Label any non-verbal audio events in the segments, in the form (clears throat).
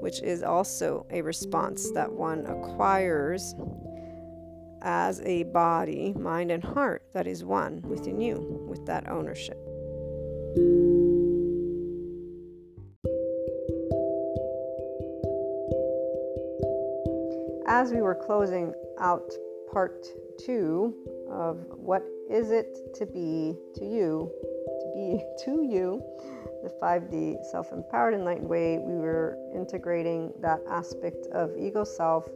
which is also a response that one acquires as a body, mind, and heart that is one within you with that ownership. As we were closing out part two of what is it to be to you, to be (laughs) to you, the 5D self empowered enlightened way, we were integrating that aspect of ego self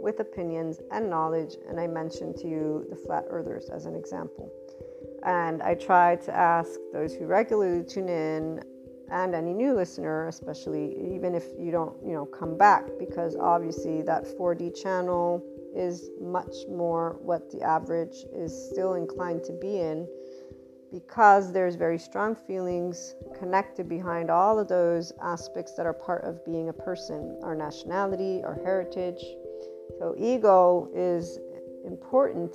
with opinions and knowledge, and I mentioned to you the flat earthers as an example. And I try to ask those who regularly tune in and any new listener, especially even if you don't, you know, come back, because obviously that 4D channel is much more what the average is still inclined to be in because there's very strong feelings connected behind all of those aspects that are part of being a person our nationality, our heritage, so, ego is important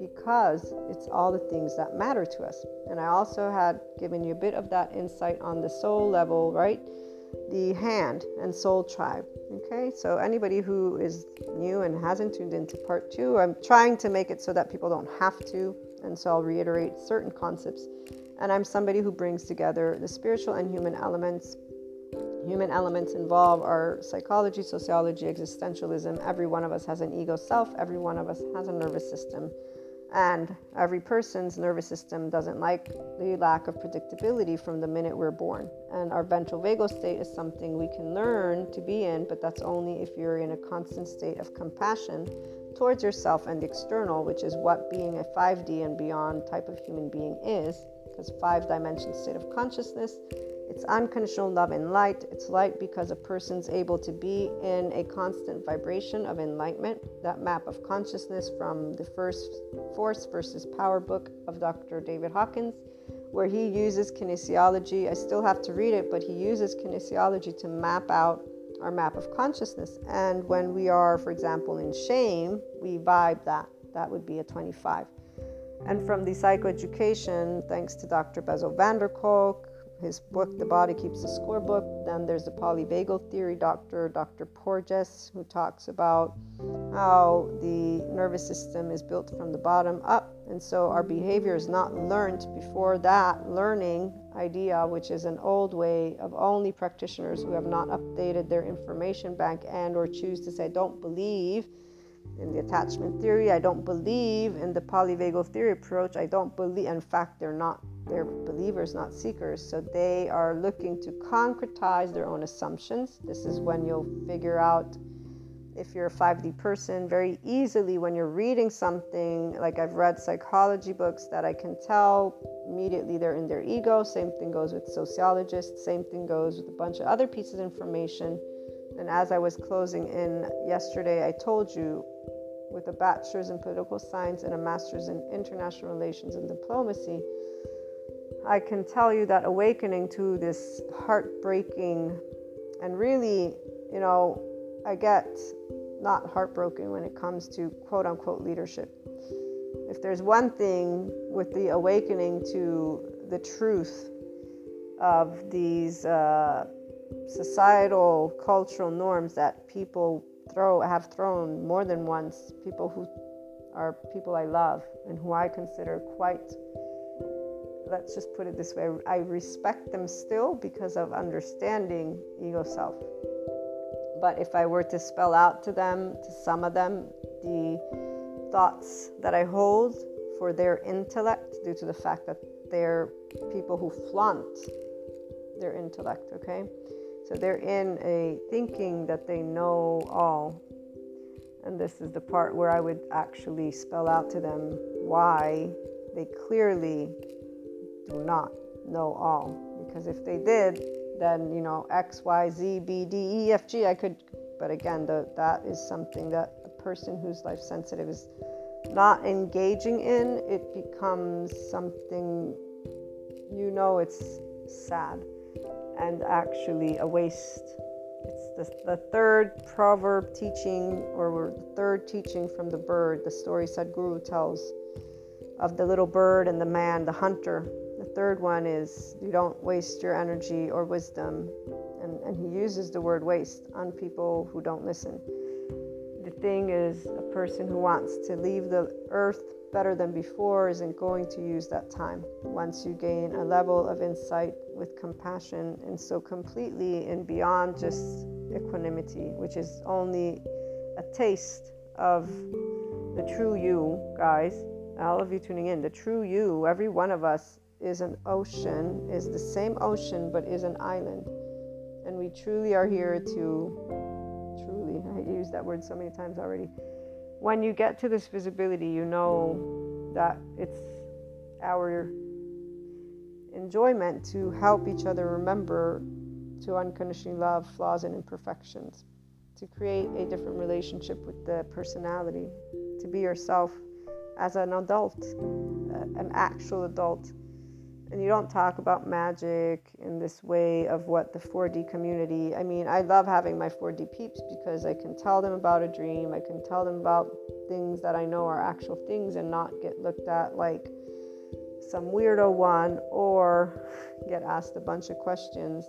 because it's all the things that matter to us. And I also had given you a bit of that insight on the soul level, right? The hand and soul tribe. Okay, so anybody who is new and hasn't tuned into part two, I'm trying to make it so that people don't have to. And so I'll reiterate certain concepts. And I'm somebody who brings together the spiritual and human elements human elements involve are psychology, sociology, existentialism. Every one of us has an ego self, every one of us has a nervous system. And every person's nervous system doesn't like the lack of predictability from the minute we're born. And our ventral vagal state is something we can learn to be in, but that's only if you're in a constant state of compassion towards yourself and the external, which is what being a 5D and beyond type of human being is. Because five dimension state of consciousness it's unconditional love and light. It's light because a person's able to be in a constant vibration of enlightenment. That map of consciousness from the first Force versus Power book of Dr. David Hawkins, where he uses kinesiology. I still have to read it, but he uses kinesiology to map out our map of consciousness. And when we are, for example, in shame, we vibe that. That would be a 25. And from the psychoeducation, thanks to Dr. Bessel van der Kolk, his book, The Body Keeps the Score book. Then there's the polyvagal theory doctor, Dr. Porges, who talks about how the nervous system is built from the bottom up. And so our behavior is not learned before that learning idea, which is an old way of only practitioners who have not updated their information bank and or choose to say, don't believe in the attachment theory. I don't believe in the polyvagal theory approach. I don't believe, in fact, they're not, they're believers, not seekers. So they are looking to concretize their own assumptions. This is when you'll figure out if you're a 5D person very easily when you're reading something. Like I've read psychology books that I can tell immediately they're in their ego. Same thing goes with sociologists. Same thing goes with a bunch of other pieces of information. And as I was closing in yesterday, I told you with a bachelor's in political science and a master's in international relations and diplomacy, I can tell you that awakening to this heartbreaking and really, you know, I get not heartbroken when it comes to quote unquote leadership. If there's one thing with the awakening to the truth of these uh, societal cultural norms that people throw have thrown more than once people who are people I love and who I consider quite let's just put it this way I respect them still because of understanding ego self but if I were to spell out to them to some of them the thoughts that I hold for their intellect due to the fact that they're people who flaunt their intellect okay so they're in a thinking that they know all. And this is the part where I would actually spell out to them why they clearly do not know all. Because if they did, then, you know, X, Y, Z, B, D, E, F, G, I could. But again, the, that is something that a person who's life sensitive is not engaging in. It becomes something, you know, it's sad and actually a waste. It's the, the third proverb teaching, or the third teaching from the bird, the story Sadhguru tells of the little bird and the man, the hunter. Third one is you don't waste your energy or wisdom. And, and he uses the word waste on people who don't listen. The thing is, a person who wants to leave the earth better than before isn't going to use that time. Once you gain a level of insight with compassion and so completely and beyond just equanimity, which is only a taste of the true you, guys, all of you tuning in, the true you, every one of us is an ocean, is the same ocean, but is an island. And we truly are here to, truly, (laughs) I use that word so many times already when you get to this visibility, you know that it's our enjoyment to help each other remember to unconditionally love flaws and imperfections, to create a different relationship with the personality, to be yourself as an adult, uh, an actual adult and you don't talk about magic in this way of what the 4D community. I mean, I love having my 4D peeps because I can tell them about a dream, I can tell them about things that I know are actual things and not get looked at like some weirdo one or (laughs) get asked a bunch of questions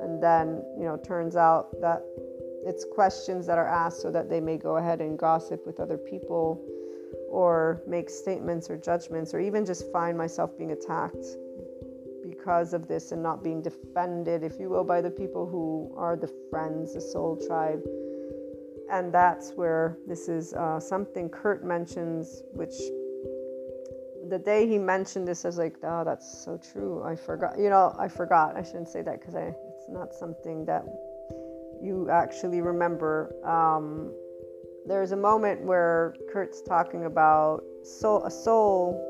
and then, you know, turns out that it's questions that are asked so that they may go ahead and gossip with other people or make statements or judgments or even just find myself being attacked because of this and not being defended, if you will, by the people who are the friends, the soul tribe. And that's where this is uh, something Kurt mentions, which the day he mentioned this, I was like, oh, that's so true. I forgot. You know, I forgot. I shouldn't say that because it's not something that you actually remember. Um, there's a moment where Kurt's talking about soul, a soul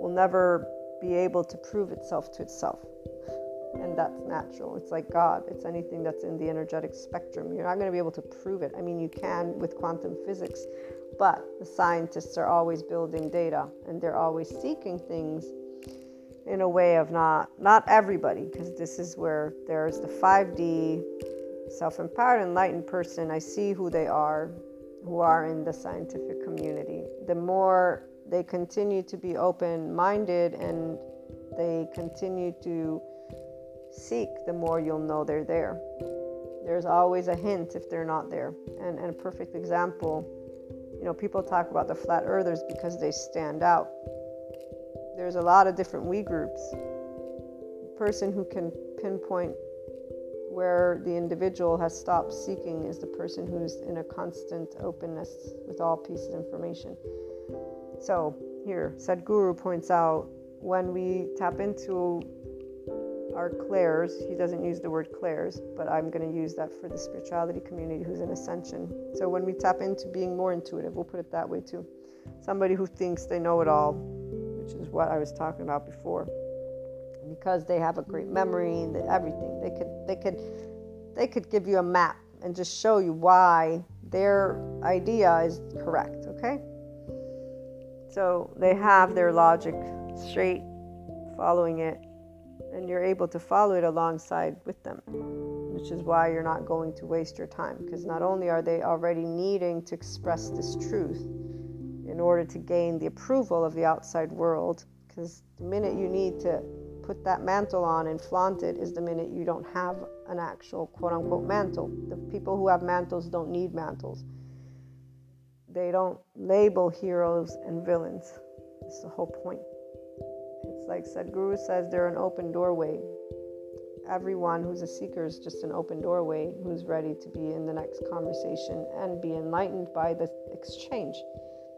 will never be able to prove itself to itself. And that's natural. It's like God, it's anything that's in the energetic spectrum. You're not going to be able to prove it. I mean, you can with quantum physics, but the scientists are always building data and they're always seeking things in a way of not not everybody because this is where there's the 5D self-empowered enlightened person I see who they are who are in the scientific community the more they continue to be open minded and they continue to seek, the more you'll know they're there. There's always a hint if they're not there. And, and a perfect example, you know, people talk about the flat earthers because they stand out. there's a lot of different we groups. The person who can pinpoint where the individual has stopped seeking is the person who's in a constant openness with all pieces of information. So, here, Sadhguru points out when we tap into our clairs, he doesn't use the word clairs, but I'm going to use that for the spirituality community who's in ascension. So, when we tap into being more intuitive, we'll put it that way too. Somebody who thinks they know it all, which is what I was talking about before because they have a great memory and everything. They could they could they could give you a map and just show you why their idea is correct? So they have their logic straight following it and you're able to follow it alongside with them, which is why you're not going to waste your time because not only are they already needing to express this truth in order to gain the approval of the outside world because the minute you need to put that mantle on and flaunt it is the minute you don't have an actual quote unquote mantle. The people who have mantles don't need mantles. They don't label heroes and villains. That's the whole point. It's like Sadhguru says, they're an open doorway. Everyone who's a seeker is just an open doorway who's ready to be in the next conversation and be enlightened by the exchange.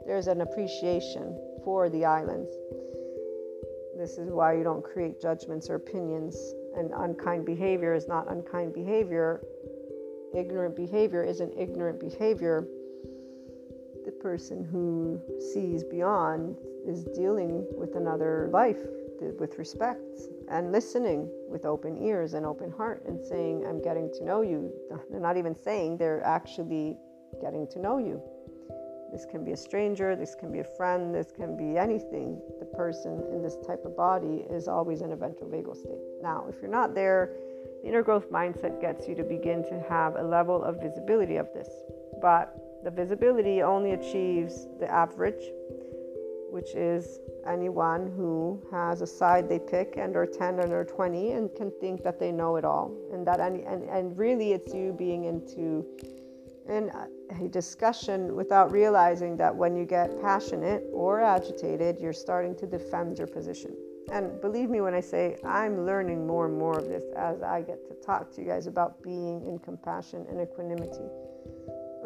There's an appreciation for the islands. This is why you don't create judgments or opinions. And unkind behavior is not unkind behavior. Ignorant behavior isn't ignorant behavior. The person who sees beyond is dealing with another life with respect and listening with open ears and open heart and saying, I'm getting to know you. (laughs) They're not even saying, they're actually getting to know you. This can be a stranger, this can be a friend, this can be anything. The person in this type of body is always in a ventral vagal state. Now, if you're not there, the inner growth mindset gets you to begin to have a level of visibility of this. But the visibility only achieves the average, which is anyone who has a side they pick and are 10 and are 20 and can think that they know it all. And that any, and, and really it's you being into in a discussion without realizing that when you get passionate or agitated, you're starting to defend your position. And believe me when I say I'm learning more and more of this as I get to talk to you guys about being in compassion and equanimity.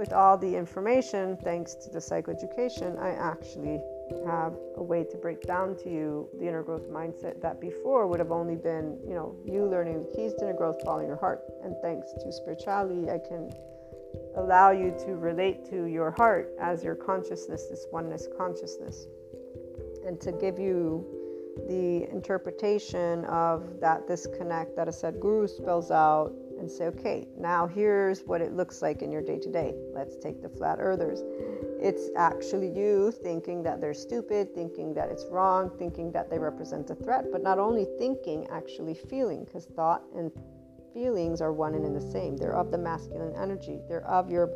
With all the information, thanks to the psychoeducation, I actually have a way to break down to you the inner growth mindset that before would have only been, you know, you learning the keys to inner growth, following your heart. And thanks to spirituality, I can allow you to relate to your heart as your consciousness, this oneness consciousness, and to give you the interpretation of that disconnect that a Sadhguru spells out and say, okay, now here's what it looks like in your day to day. Let's take the flat earthers. It's actually you thinking that they're stupid, thinking that it's wrong, thinking that they represent a threat, but not only thinking, actually feeling, because thought and feelings are one and in the same. They're of the masculine energy. They're of your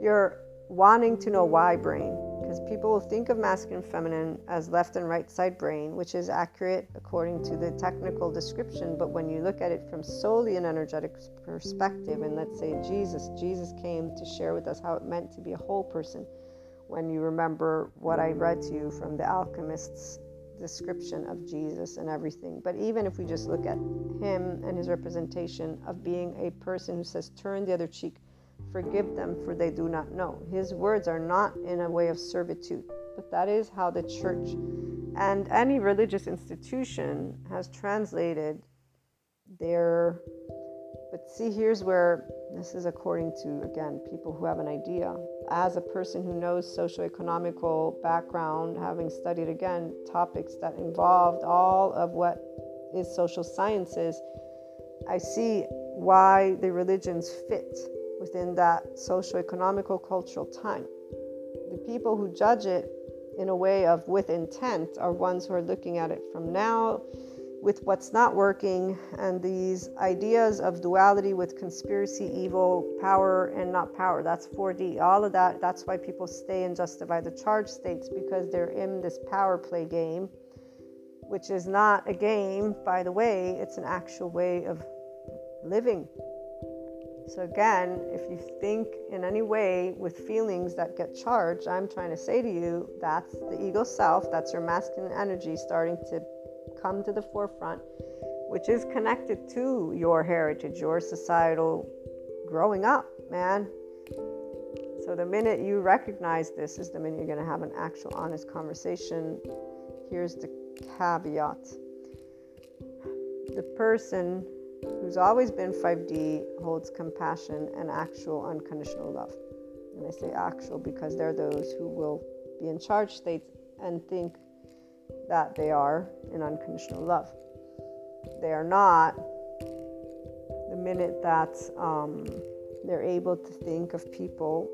your wanting to know why brain. Because people will think of masculine and feminine as left and right side brain, which is accurate according to the technical description. But when you look at it from solely an energetic perspective, and let's say Jesus, Jesus came to share with us how it meant to be a whole person. When you remember what I read to you from the alchemist's description of Jesus and everything. But even if we just look at him and his representation of being a person who says, Turn the other cheek, forgive them, for they do not know. His words are not in a way of servitude, but that is how the church and any religious institution has translated their. But see, here's where this is according to, again, people who have an idea as a person who knows socioeconomical background, having studied again topics that involved all of what is social sciences, I see why the religions fit within that socioeconomical cultural time. The people who judge it in a way of with intent are ones who are looking at it from now with what's not working and these ideas of duality with conspiracy, evil, power, and not power. That's 4D. All of that, that's why people stay and justify the charge states because they're in this power play game, which is not a game, by the way, it's an actual way of living. So, again, if you think in any way with feelings that get charged, I'm trying to say to you that's the ego self, that's your masculine energy starting to come to the forefront, which is connected to your heritage, your societal growing up, man. So, the minute you recognize this is the minute you're going to have an actual honest conversation. Here's the caveat the person who's always been 5D holds compassion and actual unconditional love. And I say actual because they're those who will be in charge states and think that they are in unconditional love. They are not the minute that um, they're able to think of people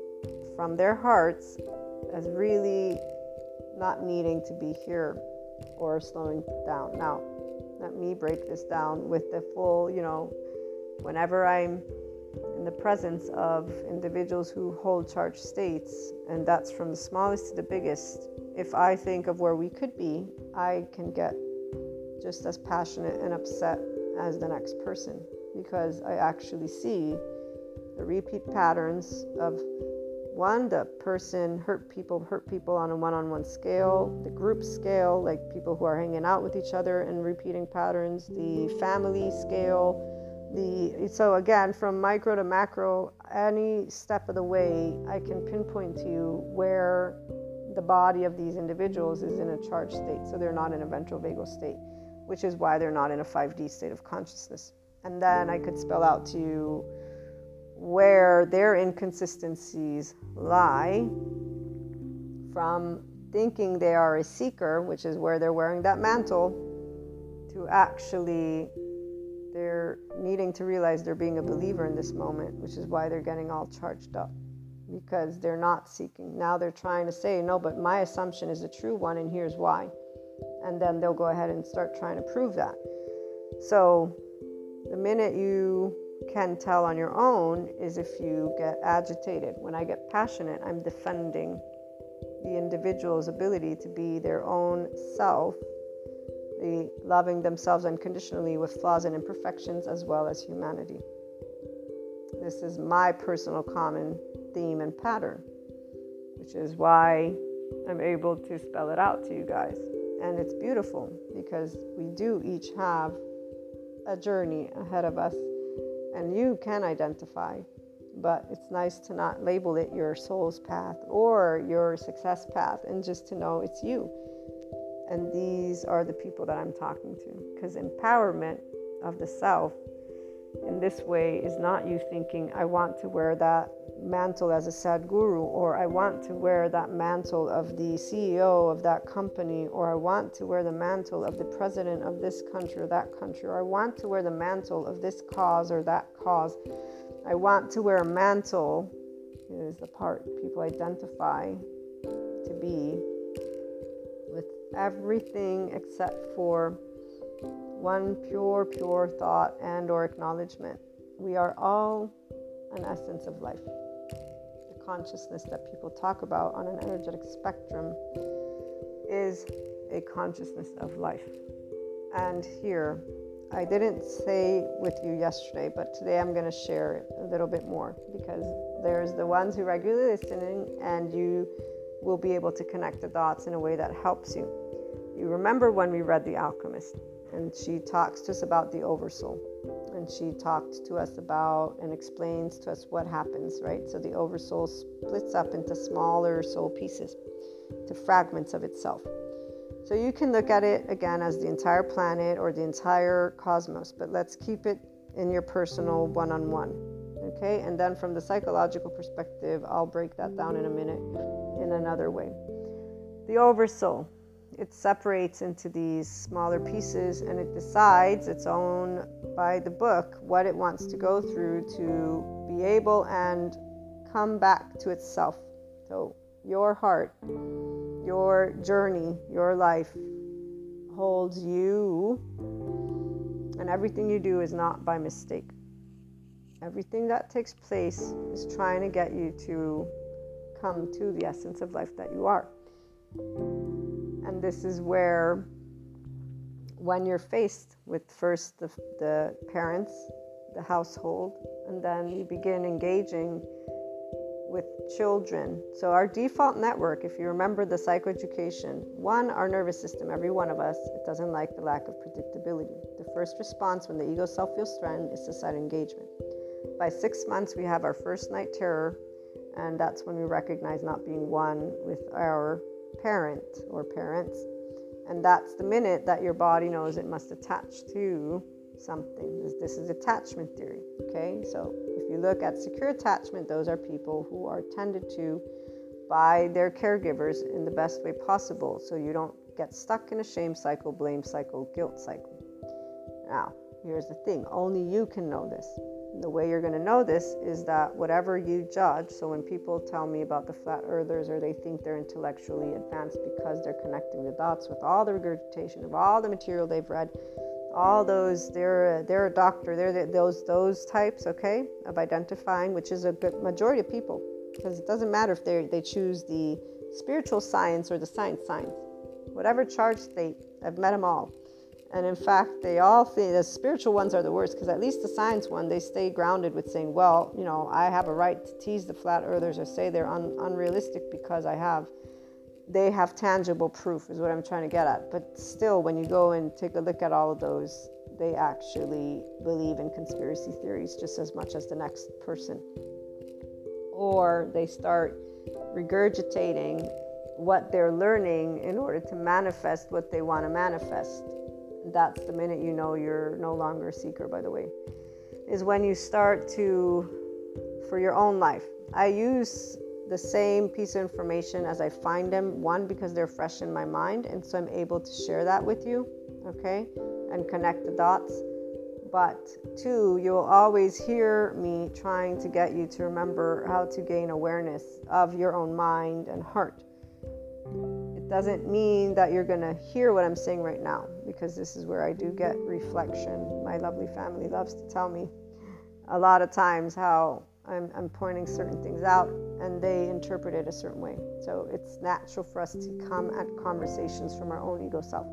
from their hearts as really not needing to be here or slowing down. Now, let me break this down with the full, you know, whenever I'm in the presence of individuals who hold charged states, and that's from the smallest to the biggest, if I think of where we could be, I can get just as passionate and upset as the next person because I actually see the repeat patterns of one, the person hurt people, hurt people on a one on one scale, the group scale, like people who are hanging out with each other and repeating patterns, the family scale, the so again from micro to macro any step of the way i can pinpoint to you where the body of these individuals is in a charged state so they're not in a ventral vagal state which is why they're not in a 5d state of consciousness. And then i could spell out to you where their inconsistencies lie from thinking they are a seeker, which is where they're wearing that mantle, to actually they're needing to realize they're being a believer in this moment, which is why they're getting all charged up because they're not seeking. Now they're trying to say, no, but my assumption is a true one, and here's why. And then they'll go ahead and start trying to prove that. So the minute you can tell on your own is if you get agitated. When I get passionate, I'm defending the individual's ability to be their own self, the loving themselves unconditionally with flaws and imperfections as well as humanity. This is my personal common theme and pattern, which is why I'm able to spell it out to you guys. And it's beautiful because we do each have a journey ahead of us and you can identify but it's nice to not label it your soul's path or your success path and just to know it's you. And these are the people that i'm talking to because empowerment of the self in this way is not you thinking, I want to wear that mantle as a Sadhguru, or I want to wear that mantle of the CEO of that company, or I want to wear the mantle of the president of this country or that country, or I want to wear the mantle of this cause or that cause. I want to wear a mantle, is the part people identify to be with everything except for one pure, pure thought and or acknowledgement. We are all an essence of life. The consciousness that people talk about on an energetic spectrum is a consciousness of life. And here, I didn't say with you yesterday, but today I'm going to share a little bit more because there's the ones who regularly listening, and you will be able to connect the dots in a way that helps you. You remember when we read The Alchemist, and she talks to us about the oversoul. And she talked to us about and explains to us what happens right? So the oversoul splits up into smaller soul pieces to fragments of itself. So you can look at it again as the entire planet or the entire cosmos but let's keep it in your personal one-on-one okay? And then from the psychological perspective i'll break that down in a minute in another way. The oversoul it separates into these smaller pieces and it decides its own by the book what it wants to go through to be able and come back to itself. So, your heart, your journey, your life holds you, and everything you do is not by mistake. Everything that takes place is trying to get you to come to the essence of life that you are. And this is where, when you're faced with first the, the parents, the household, and then you begin engaging with children. So, our default network, if you remember the psychoeducation, one, our nervous system, every one of us, it doesn't like the lack of predictability. The first response when the ego self feels threatened is to set engagement. By six months, we have our first night terror, and that's when we recognize not being one with our parent or parents. And that's the minute that your body knows it must attach to something. This, this is attachment theory. Okay, so if you look at secure attachment, those are people who are tended to by their caregivers in the best way possible so you don't get stuck in a shame cycle, blame cycle, guilt cycle. Now, here's the thing only you can know this. The way you're going to know this is that whatever you judge, so when people tell me about the flat earthers or they think they're intellectually advanced because they're connecting the dots with all the regurgitation of all the material they've read, all those they're they're a doctor they're the, those those types okay of identifying which is a good majority of people. Because it doesn't matter if they they choose the spiritual science or the science science. Whatever charge state i've met them all and in fact they all think the spiritual ones are the worst because at least the science one they stay grounded with saying well you know i have a right to tease the flat earthers or say they're un- unrealistic because i have they have tangible proof, is what I'm trying to get at. But still, when you go and take a look at all of those, they actually believe in conspiracy theories just as much as the next person. Or they start regurgitating what they're learning in order to manifest what they want to manifest. That's the minute you know you're no longer a seeker, by the way, is when you start to, for your own life. I use the same piece of information as I find them. One, because they're fresh in my mind, and so I'm able to share that with you, okay, and connect the dots. But two, you'll always hear me trying to get you to remember how to gain awareness of your own mind and heart. It doesn't mean that you're going to hear what I'm saying right now, because this is where I do get reflection. My lovely family loves to tell me a lot of times how I'm, I'm pointing certain things out and they interpret it a certain way. So it's natural for us to come at conversations from our own ego self.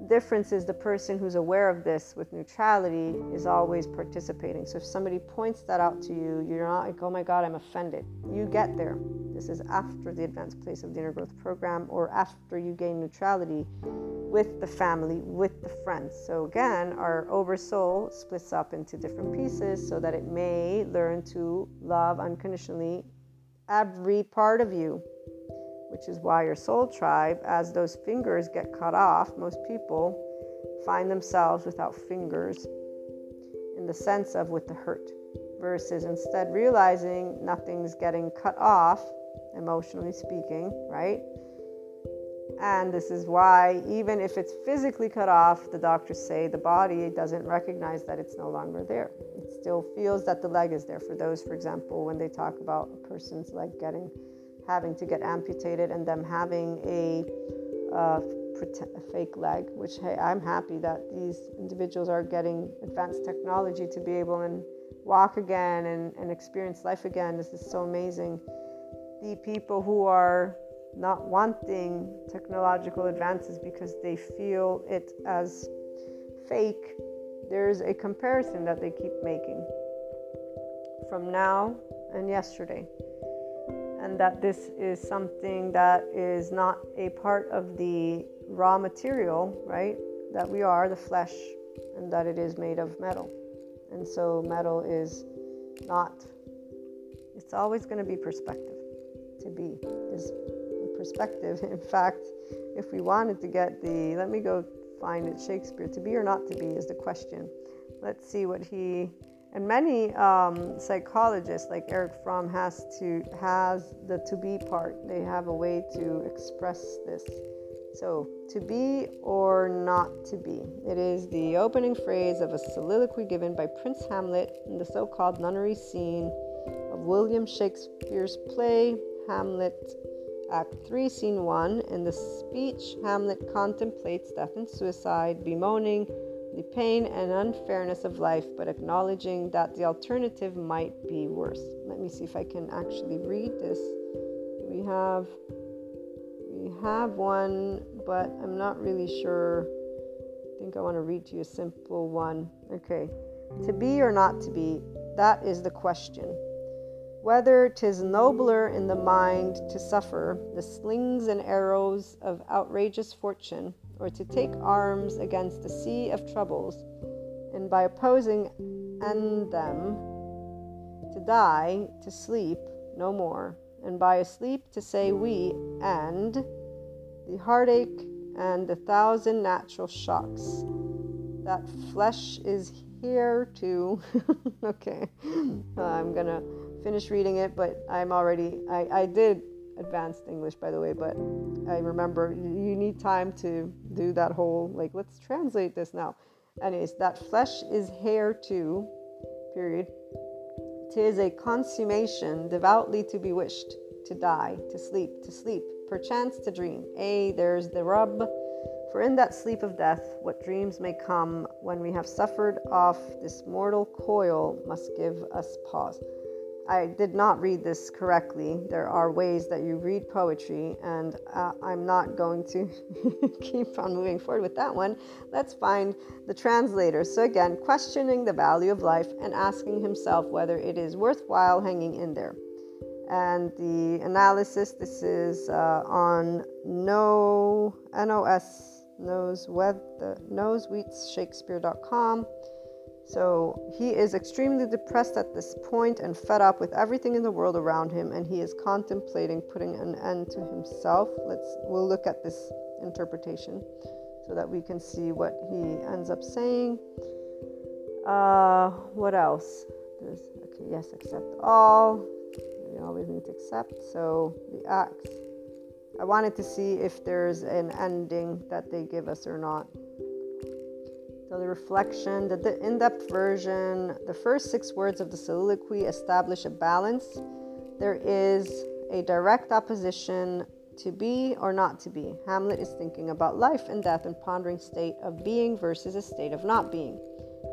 The difference is the person who's aware of this with neutrality is always participating. So if somebody points that out to you, you're not like, oh my God, I'm offended. You get there. This is after the advanced place of the inner growth program or after you gain neutrality with the family, with the friends. So again, our oversoul splits up into different pieces so that it may learn to love unconditionally every part of you, which is why your soul tribe, as those fingers get cut off, most people find themselves without fingers in the sense of with the hurt versus instead realizing nothing's getting cut off emotionally speaking, right? And this is why, even if it's physically cut off, the doctors say the body doesn't recognize that it's no longer there. It still feels that the leg is there. For those, for example, when they talk about a person's leg getting, having to get amputated and them having a, uh, a fake leg, which hey, I'm happy that these individuals are getting advanced technology to be able and walk again and, and experience life again. This is so amazing the people who are not wanting technological advances because they feel it as fake, there's a comparison that they keep making from now and yesterday. And that this is something that is not a part of the raw material, right? That we are, the flesh, and that it is made of metal. And so metal is not, it's always going to be perspective to be is perspective. (laughs) In fact, if we wanted to get the, let me go find it, Shakespeare, to be or not to be is the question. Let's see what he, and many um, psychologists like Erich Fromm has to, has the to be part. They have a way to express this. So, to be or not to be. It is the opening phrase of a soliloquy given by Prince Hamlet in the so called nunnery scene of William Shakespeare's play Hamlet, Act 3, Scene 1. In the speech, Hamlet contemplates death and suicide, bemoaning the pain and unfairness of life, but acknowledging that the alternative might be worse. Let me see if I can actually read this. We have we have one, but I'm not really sure. I think I want to read to you a simple one. Okay. To be or not to be, that is the question. Whether 'tis nobler in the mind to suffer the slings and arrows of outrageous fortune, or to take arms against a sea of troubles, and by opposing end them, to die, to sleep no more, and by a sleep to say we, and the heartache and the thousand natural shocks. That flesh is here too. (laughs) okay, I'm gonna finish reading it, but I'm already, I, I did advanced English, by the way, but I remember you need time to do that whole, like, let's translate this now. Anyways, that flesh is hair too, period. Tis a consummation devoutly to be wished, to die, to sleep, to sleep, perchance to dream. A, there's the rub. For in that sleep of death, what dreams may come when we have suffered off this mortal coil must give us pause. I did not read this correctly. There are ways that you read poetry, and uh, I'm not going to (laughs) keep on moving forward with that one. Let's find the translator. So, again, questioning the value of life and asking himself whether it is worthwhile hanging in there. And the analysis this is uh, on no nos knows web the nosweatshakespeare.com so he is extremely depressed at this point and fed up with everything in the world around him, and he is contemplating putting an end to himself. Let's we'll look at this interpretation so that we can see what he ends up saying. Uh, what else? There's, okay, yes, accept all. We always need to accept. So the acts. I wanted to see if there's an ending that they give us or not. So, the reflection, the, the in depth version, the first six words of the soliloquy establish a balance. There is a direct opposition to be or not to be. Hamlet is thinking about life and death and pondering state of being versus a state of not being,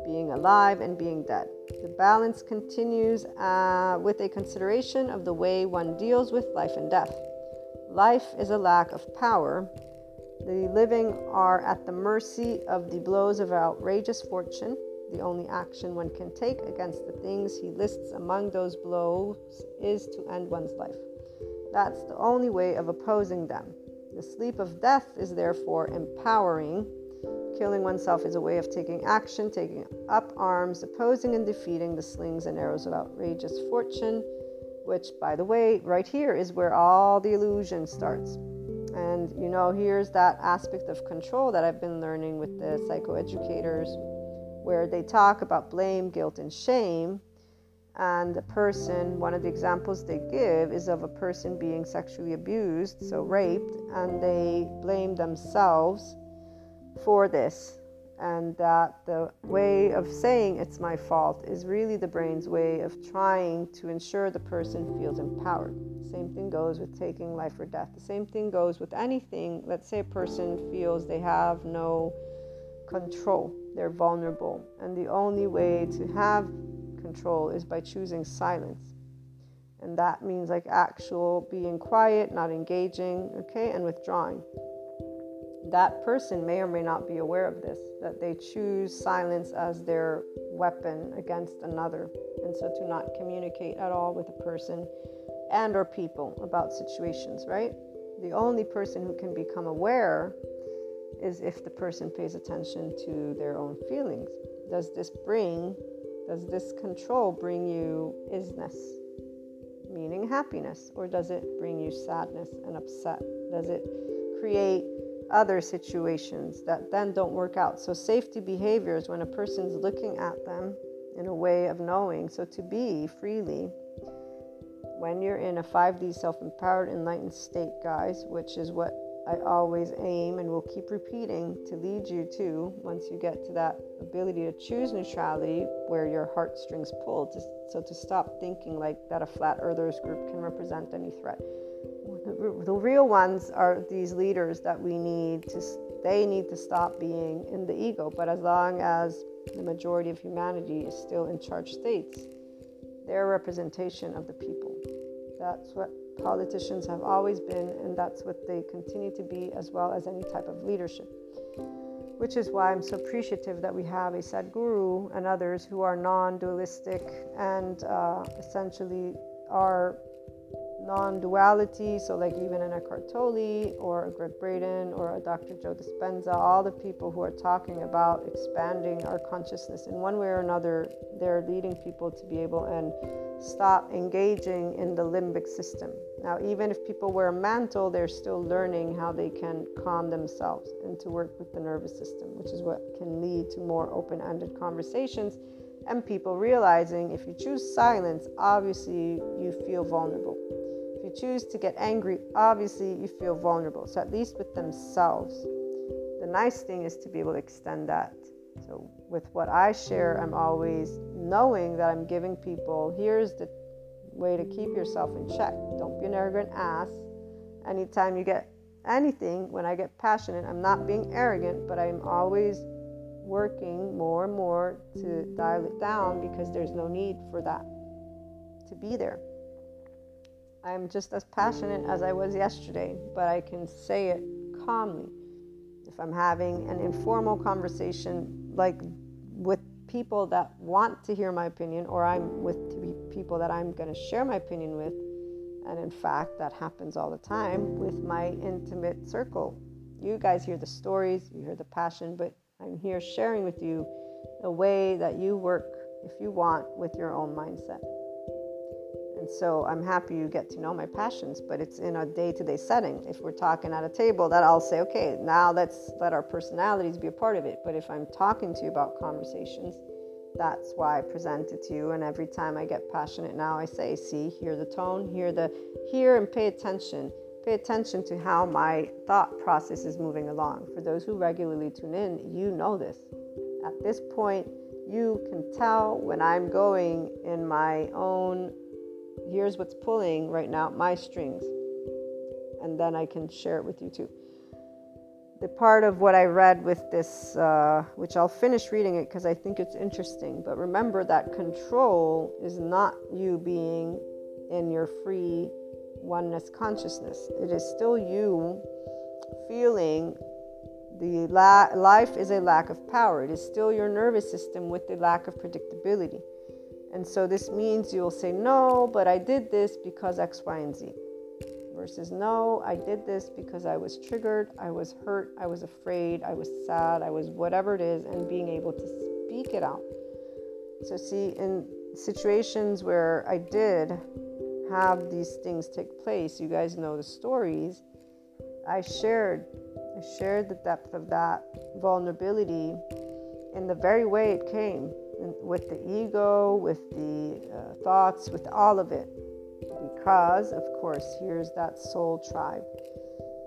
being alive and being dead. The balance continues uh, with a consideration of the way one deals with life and death. Life is a lack of power, the living are at the mercy of the blows of outrageous fortune. The only action one can take against the things he lists among those blows is to end one's life. That's the only way of opposing them. The sleep of death is therefore empowering. Killing oneself is a way of taking action, taking up arms, opposing and defeating the slings and arrows of outrageous fortune, which, by the way, right here is where all the illusion starts. And you know, here's that aspect of control that I've been learning with the psychoeducators, where they talk about blame, guilt, and shame. And the person, one of the examples they give is of a person being sexually abused, so raped, and they blame themselves for this and that the way of saying it's my fault is really the brain's way of trying to ensure the person feels empowered. Same thing goes with taking life or death. The same thing goes with anything. Let's say a person feels they have no control, they're vulnerable, and the only way to have control is by choosing silence. And that means like actual being quiet, not engaging, okay, and withdrawing that person may or may not be aware of this, that they choose silence as their weapon against another, and so to not communicate at all with a person and or people about situations, right? The only person who can become aware is if the person pays attention to their own feelings. Does this bring, does this control bring you isness, meaning happiness, or does it bring you sadness and upset? Does it create other situations that then don't work out. So, safety behaviors, when a person's looking at them in a way of knowing, so to be freely, when you're in a 5D self empowered, enlightened state, guys, which is what I always aim and will keep repeating to lead you to once you get to that ability to choose neutrality where your heartstrings pull. To, so, to stop thinking like that a flat earthers group can represent any threat the, real ones are these leaders that we need to they need to stop being in the ego but as long as the majority of humanity is still in charge states they're representation of the people. That's what politicians have always been and that's what they continue to be as well as any type of leadership. Which is why I'm so appreciative that we have a Sadhguru and others who are non dualistic and uh, essentially are non duality. So, like even an Eckhart Tolle or a Gregg Braden or a Dr. Joe Dispenza, all the people who are talking about expanding our consciousness in one way or another, they're leading people to be able and stop engaging in the limbic system. Now, even if people wear a mantle, they're still learning how they can calm themselves and to work with the nervous system, which is what can lead to more open ended conversations and people realizing if you choose silence, obviously you feel vulnerable. You choose to get angry, obviously you feel vulnerable. So, at least with themselves. The nice thing is to be able to extend that. So, with what I share, I'm always knowing that I'm giving people here's the way to keep yourself in check. Don't be an arrogant ass. Anytime you get anything, when I get passionate, I'm not being arrogant, but I'm always working more and more to dial it down because there's no need for that to be there. I'm just as passionate as I was yesterday, but I can say it calmly. If I'm having an informal conversation, like with people that want to hear my opinion, or I'm with people that I'm going to share my opinion with, and in fact, that happens all the time with my intimate circle. You guys hear the stories, you hear the passion, but I'm here sharing with you a way that you work, if you want, with your own mindset. And so I'm happy you get to know my passions, but it's in a day to day setting. If we're talking at a table, that I'll say, okay, now let's let our personalities be a part of it. But if I'm talking to you about conversations, that's why I present it to you. And every time I get passionate now, I say, see, hear the tone, hear the, hear and pay attention pay attention to how my thought process is moving along. For those who regularly tune in, you know this. At this point, you can tell when I'm going in my own, here's what's pulling right now, my strings. And then I can share it with you too. The part of what I read with this, uh, which I'll finish reading it because I think it's interesting, but remember that control is not you being in your free oneness consciousness. It is still you feeling the la- life is a lack of power. It is still your nervous system with the lack of predictability. And so this means you'll say, No, but I did this because X, Y, and Z. Versus, No, I did this because I was triggered, I was hurt, I was afraid, I was sad, I was whatever it is, and being able to speak it out. So, see, in situations where I did have these things take place. You guys know the stories. I shared, I shared the depth of that vulnerability in the very way it came, with the ego, with the uh, thoughts, with all of it. Because, of course, here's that soul tribe.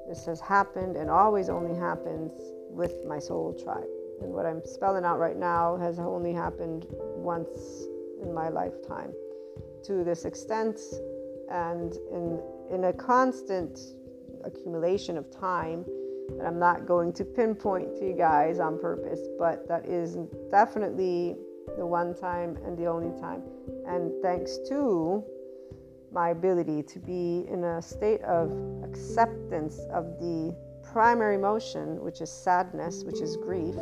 This has happened and always only happens with my soul tribe. And what I'm spelling out right now has only happened once in my lifetime to this extent and in, in a constant accumulation of time that I'm not going to pinpoint to you guys on purpose, but that is definitely the one time and the only time. And thanks to my ability to be in a state of acceptance of the primary emotion, which is sadness, which is grief,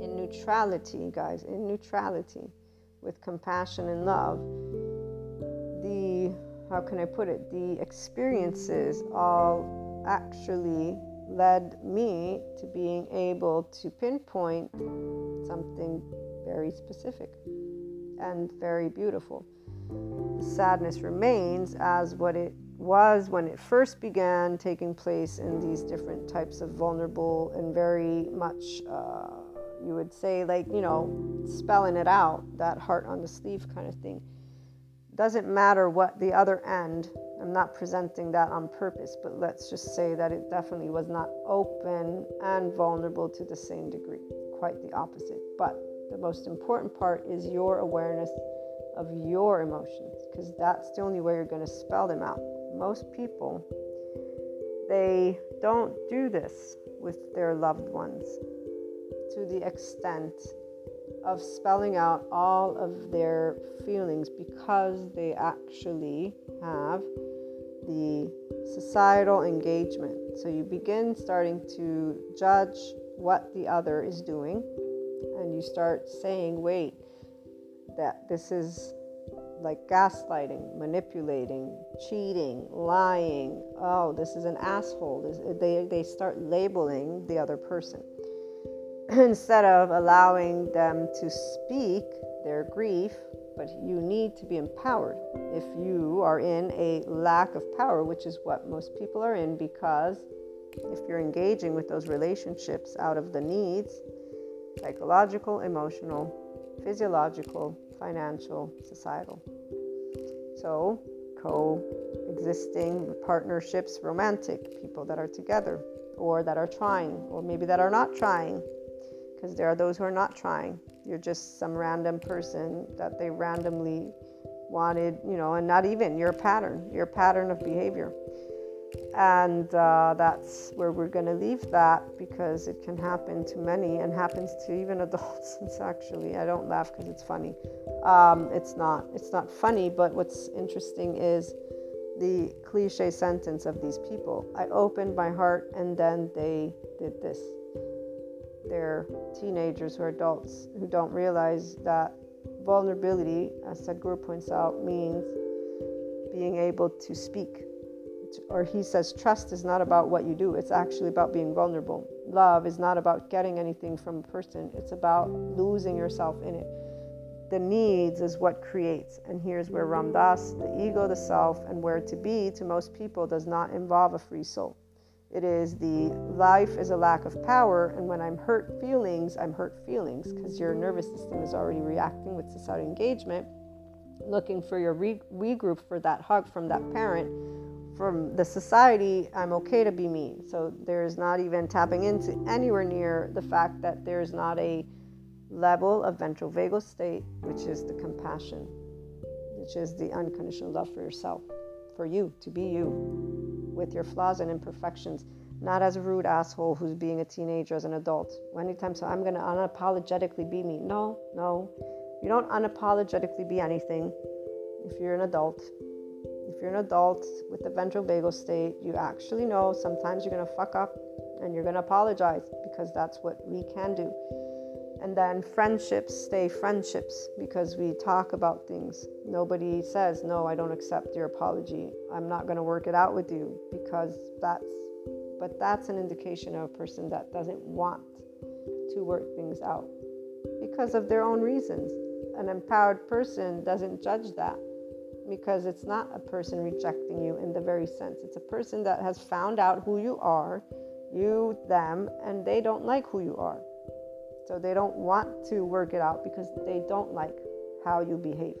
in neutrality, guys, in neutrality with compassion and love, the, how can I put it, the experiences all actually led me to being able to pinpoint something very specific and very beautiful. The sadness remains as what it was when it first began taking place in these different types of vulnerable and very much, uh, you would say, like, you know, spelling it out, that heart on the sleeve kind of thing doesn't matter what the other end, I'm not presenting that on purpose, but let's just say that it definitely was not open and vulnerable to the same degree. Quite the opposite. But the most important part is your awareness of your emotions, because that's the only way you're going to spell them out. Most people, they don't do this with their loved ones to the extent of spelling out all of their feelings because they actually have the societal engagement. So you begin starting to judge what the other is doing and you start saying, wait, that this is like gaslighting, manipulating, cheating, lying. Oh, this is an asshole. This, they, they start labeling the other person. (clears throat) Instead of allowing them to speak their grief, but you need to be empowered. If you are in a lack of power, which is what most people are in, because if you're engaging with those relationships out of the needs psychological, emotional, physiological, financial, societal. So, coexisting partnerships, romantic, people that are together or that are trying, or maybe that are not trying, because there are those who are not trying. You're just some random person that they randomly wanted, you know, and not even your pattern, your pattern of behavior and uh, that's where we're going to leave that because it can happen to many and happens to even (laughs) adults it's actually i don't laugh because it's funny. Um, it's not it's not funny but what's interesting is the cliche sentence of these people i opened my heart and then they did this. They're teenagers are adults who don't realize that vulnerability as sadhguru points out means being able to speak or he says trust is not about what you do it's actually about being vulnerable. Love is not about getting anything from a person it's about losing yourself in it. The needs is what creates and here's where Ram Dass, the ego the self and where to be to most people does not involve a free soul. It is the life is a lack of power and when i'm hurt feelings i'm hurt feelings because your nervous system is already reacting with societal engagement looking for your re- regroup for that hug from that parent from the society, I'm okay to be me. So there's not even tapping into anywhere near the fact that there's not a level of ventral vagal state, which is the compassion, which is the unconditional love for yourself, for you to be you with your flaws and imperfections, not as a rude asshole who's being a teenager as an adult. Anytime, so I'm going to unapologetically be me. No, no. You don't unapologetically be anything if you're an adult if you're an adult with the ventral vagal state, you actually know sometimes you're going to fuck up and you're going to apologize because that's what we can do. And then friendships stay friendships because we talk about things. Nobody says, No, I don't accept your apology. I'm not going to work it out with you because that's, but that's an indication of a person that doesn't want to work things out because of their own reasons. An empowered person doesn't judge that because it's not a person rejecting you in the very sense. It's a person that has found out who you are, you, them, and they don't like who you are. So they don't want to work it out because they don't like how you behave.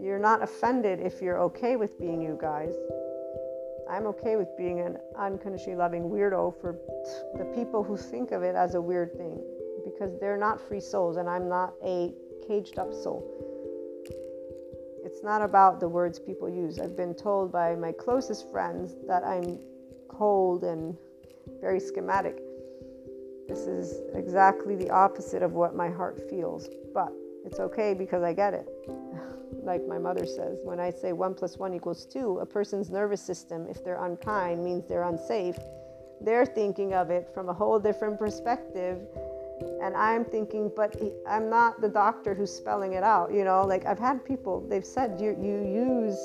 You're not offended if you're okay with being you guys. I'm okay with being an unconditionally loving weirdo for the people who think of it as a weird thing because they're not free souls and I'm not a caged up soul it's not about the words people use. I've been told by my closest friends that I'm cold and very schematic. This is exactly the opposite of what my heart feels, but it's okay because I get it. (laughs) like my mother says, when I say one plus one equals two, a person's nervous system, if they're unkind, means they're unsafe. They're thinking of it from a whole different perspective and i'm thinking but i'm not the doctor who's spelling it out you know? Like i've had people they've said you, you use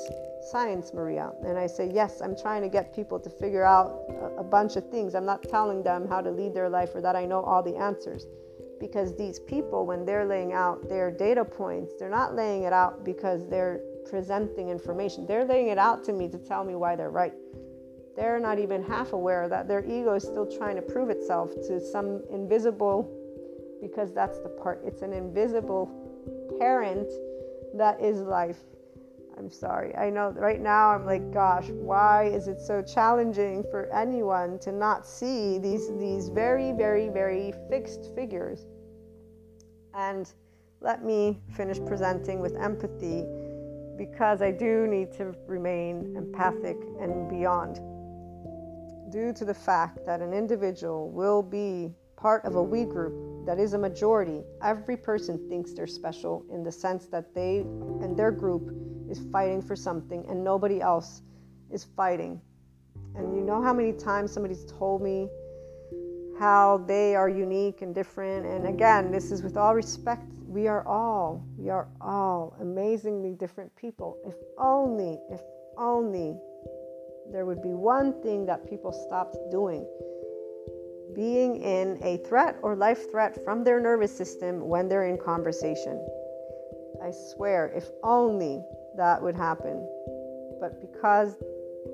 science maria. And i say yes i'm trying to get people to figure out a, a bunch of things. I'm not telling them how to lead their life or that i know all the answers. Because these people when they're laying out their data points they're not laying it out because they're presenting information. They're laying it out to me to tell me why they're right. They're not even half aware that their ego is still trying to prove itself to some invisible because that's the part. It's an invisible parent that is life. I'm sorry. I know right now I'm like, gosh, why is it so challenging for anyone to not see these these very, very, very fixed figures? And let me finish presenting with empathy because I do need to remain empathic and beyond. Due to the fact that an individual will be part of a we group that is a majority, every person thinks they're special in the sense that they and their group is fighting for something and nobody else is fighting. And you know how many times somebody's told me how they are unique and different. And again, this is with all respect. We are all, we are all amazingly different people. If only, if only there would be one thing that people stopped doing being in a threat or life threat from their nervous system when they're in conversation. I swear, if only that would happen. But because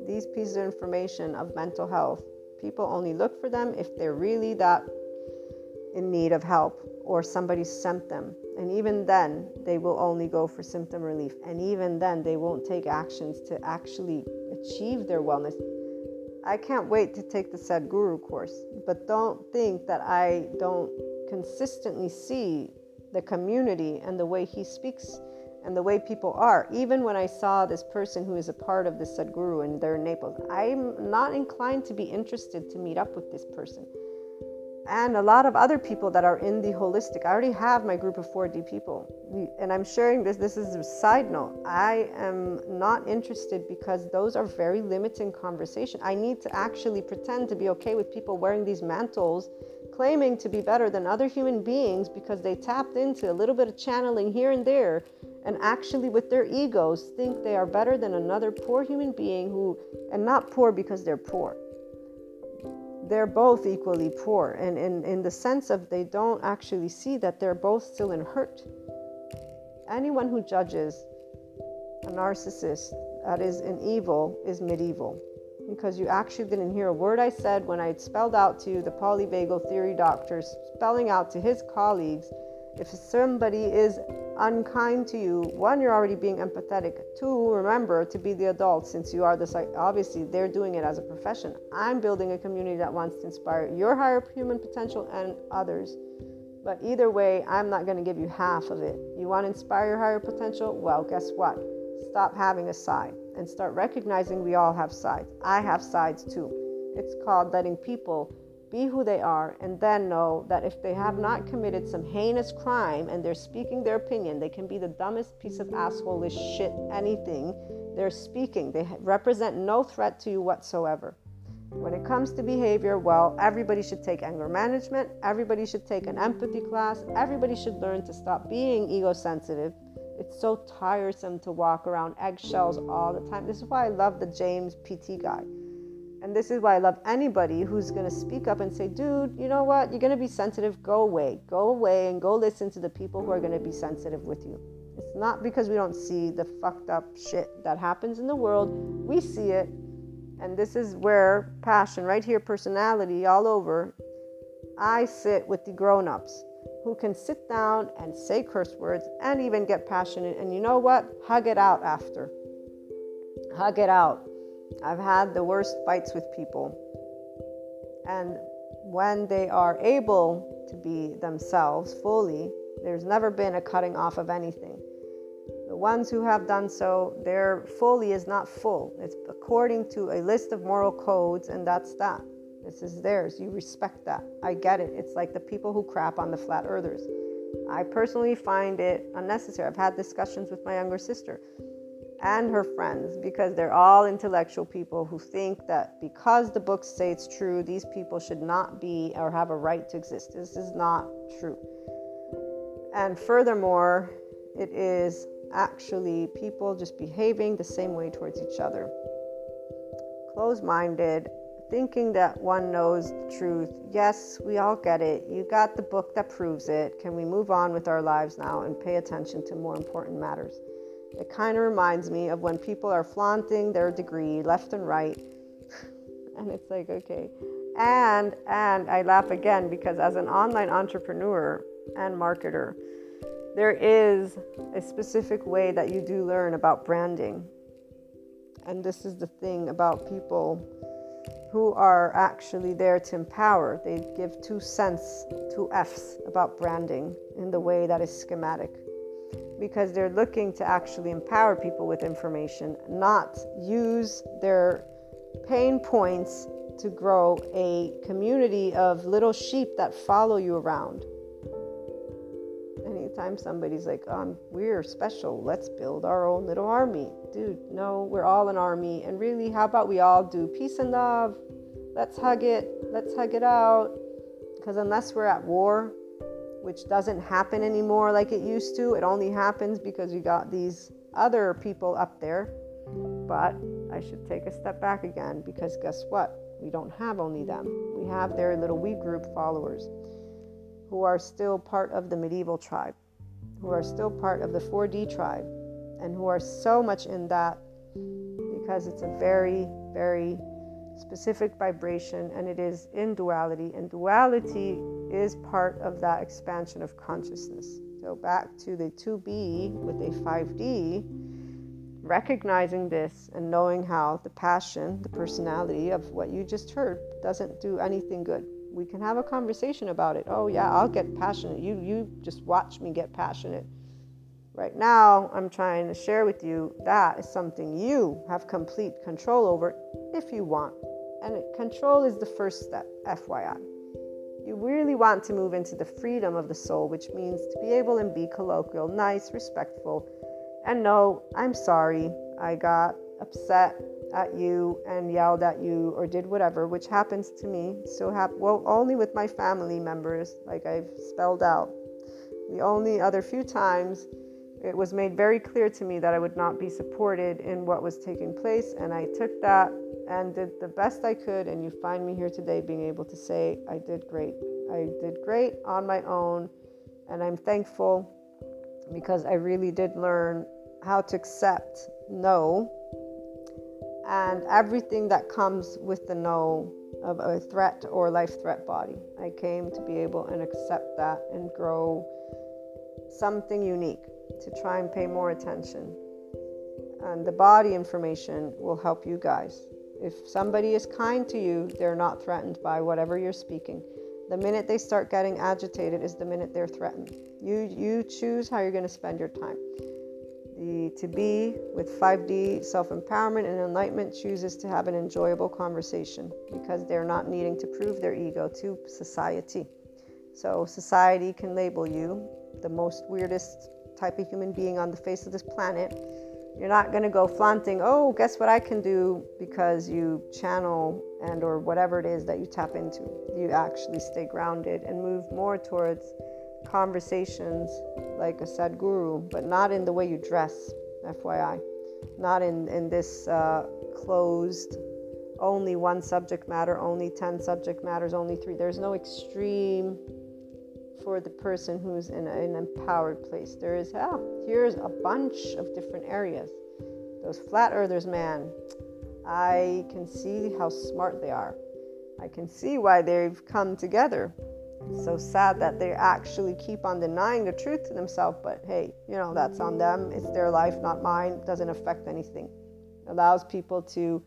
these pieces of information of mental health, people only look for them if they're really that in need of help or somebody sent them. And even then, they will only go for symptom relief. And even then, they won't take actions to actually achieve their wellness. I can't wait to take the Sadhguru course, but don't think that I don't consistently see the community and the way he speaks and the way people are. Even when I saw this person who is a part of the Sadhguru and they're in Naples, I'm not inclined to be interested to meet up with this person and a lot of other people that are in the holistic. I already have my group of 4D people, and I'm sharing this. This is a side note. I am not interested because those are very limiting conversation. I need to actually pretend to be okay with people wearing these mantles, claiming to be better than other human beings because they tapped into a little bit of channeling here and there, and actually with their egos think they are better than another poor human being who, and not poor because they're poor they're both equally poor. And in, in the sense of they don't actually see that they're both still in hurt. Anyone who judges a narcissist that is an evil is medieval. Because you actually didn't hear a word i said when i spelled out to you the polyvagal theory doctor spelling out to his colleagues if somebody is unkind to you, one, you're already being empathetic. Two, remember to be the adult since you are the. Obviously, they're doing it as a profession. I'm building a community that wants to inspire your higher human potential and others. But either way, I'm not going to give you half of it. You want to inspire your higher potential? Well, guess what? Stop having a side and start recognizing we all have sides. I have sides too. It's called letting people be who they are, and then know that if they have not committed some heinous crime and they're speaking their opinion, they can be the dumbest piece of assholeish shit, anything. They're speaking. They represent no threat to you whatsoever. When it comes to behavior, well, everybody should take anger management. Everybody should take an empathy class. Everybody should learn to stop being ego sensitive. It's so tiresome to walk around eggshells all the time. This is why I love the James PT guy and this is why I love anybody who's going to speak up and say, dude, you know what? You're going to be sensitive. Go away. Go away and go listen to the people who are going to be sensitive with you. It's not because we don't see the fucked up shit that happens in the world. We see it. And this is where passion, right here, personality all over. I sit with the grown ups who can sit down and say curse words and even get passionate. And you know what? Hug it out after. Hug it out I've had the worst fights with people. And when they are able to be themselves fully, there's never been a cutting off of anything. The ones who have done so, their fully is not full. It's according to a list of moral codes, and that's that. This is theirs. You respect that. I get it. It's like the people who crap on the flat earthers. I personally find it unnecessary. I've had discussions with my younger sister and her friends because they're all intellectual people who think that because the books say it's true, these people should not be or have a right to exist. This is not true. And furthermore, it is actually people just behaving the same way towards each other. Closed minded, thinking that one knows the truth. Yes, we all get it. You got the book that proves it. Can we move on with our lives now and pay attention to more important matters? It kind of reminds me of when people are flaunting their degree left and right. (laughs) and it's like, okay. And and I laugh again because as an online entrepreneur and marketer, there is a specific way that you do learn about branding. And this is the thing about people who are actually there to empower. They give two cents, two F's about branding in the way that is schematic because they're looking to actually empower people with information, not use their pain points to grow a community of little sheep that follow you around. Anytime somebody's like, um, we're special, let's build our own little army. Dude, no, we're all an army. And really, how about we all do peace and love? Let's hug it. Let's hug it out. Because unless we're at war, which doesn't happen anymore like it used to, it only happens because you got these other people up there. But I should take a step back again because guess what? We don't have only them. We have their little we group followers who are still part of the medieval tribe, who are still part of the 4D tribe, and who are so much in that because it's a very, very specific vibration and it is in duality, and duality is part of that expansion of consciousness. So, back to the 2B with a 5D, recognizing this and knowing how the passion, the personality of what you just heard doesn't do anything good. We can have a conversation about it. Oh yeah, I'll get passionate. You you just watch me get passionate. Right now, I'm trying to share with you that is something you have complete control over if you want. And control is the first step, FYI. You really want to move into the freedom of the soul, which means to be able and be colloquial, nice, respectful, and no, I'm sorry. I got upset at you and yelled at you or did whatever, which happens to me. Still happen well only with my family members, like I've spelled out. The only other few times it was made very clear to me that I would not be supported in what was taking place, and I took that and did the best I could. And you find me here today being able to say, I did great. I did great on my own, and I'm thankful because I really did learn how to accept no and everything that comes with the no of a threat or life threat body. I came to be able and accept that and grow something unique to try and pay more attention. And the body information will help you guys. If somebody is kind to you, they're not threatened by whatever you're speaking. The minute they start getting agitated is the minute they're threatened. You you choose how you're going to spend your time. The to be with 5D self empowerment and enlightenment chooses to have an enjoyable conversation because they're not needing to prove their ego to society. So, society can label you the most weirdest type of human being on the face of this planet. You're not going to go flaunting, oh, guess what I can do because you channel and or whatever it is that you tap into. You actually stay grounded and move more towards conversations like a Sadhguru, but not in the way you dress, FYI. Not in, in this uh, closed, only one subject matter, only 10 subject matters, only three. There's no extreme for the person who's in an empowered place. There is, ah, here's a bunch of different areas. Those flat earthers, man, I can see how smart they are. I can see why they've come together so sad that they actually keep on denying the truth to themselves but hey you know that's on them it's their life not mine doesn't affect anything allows people to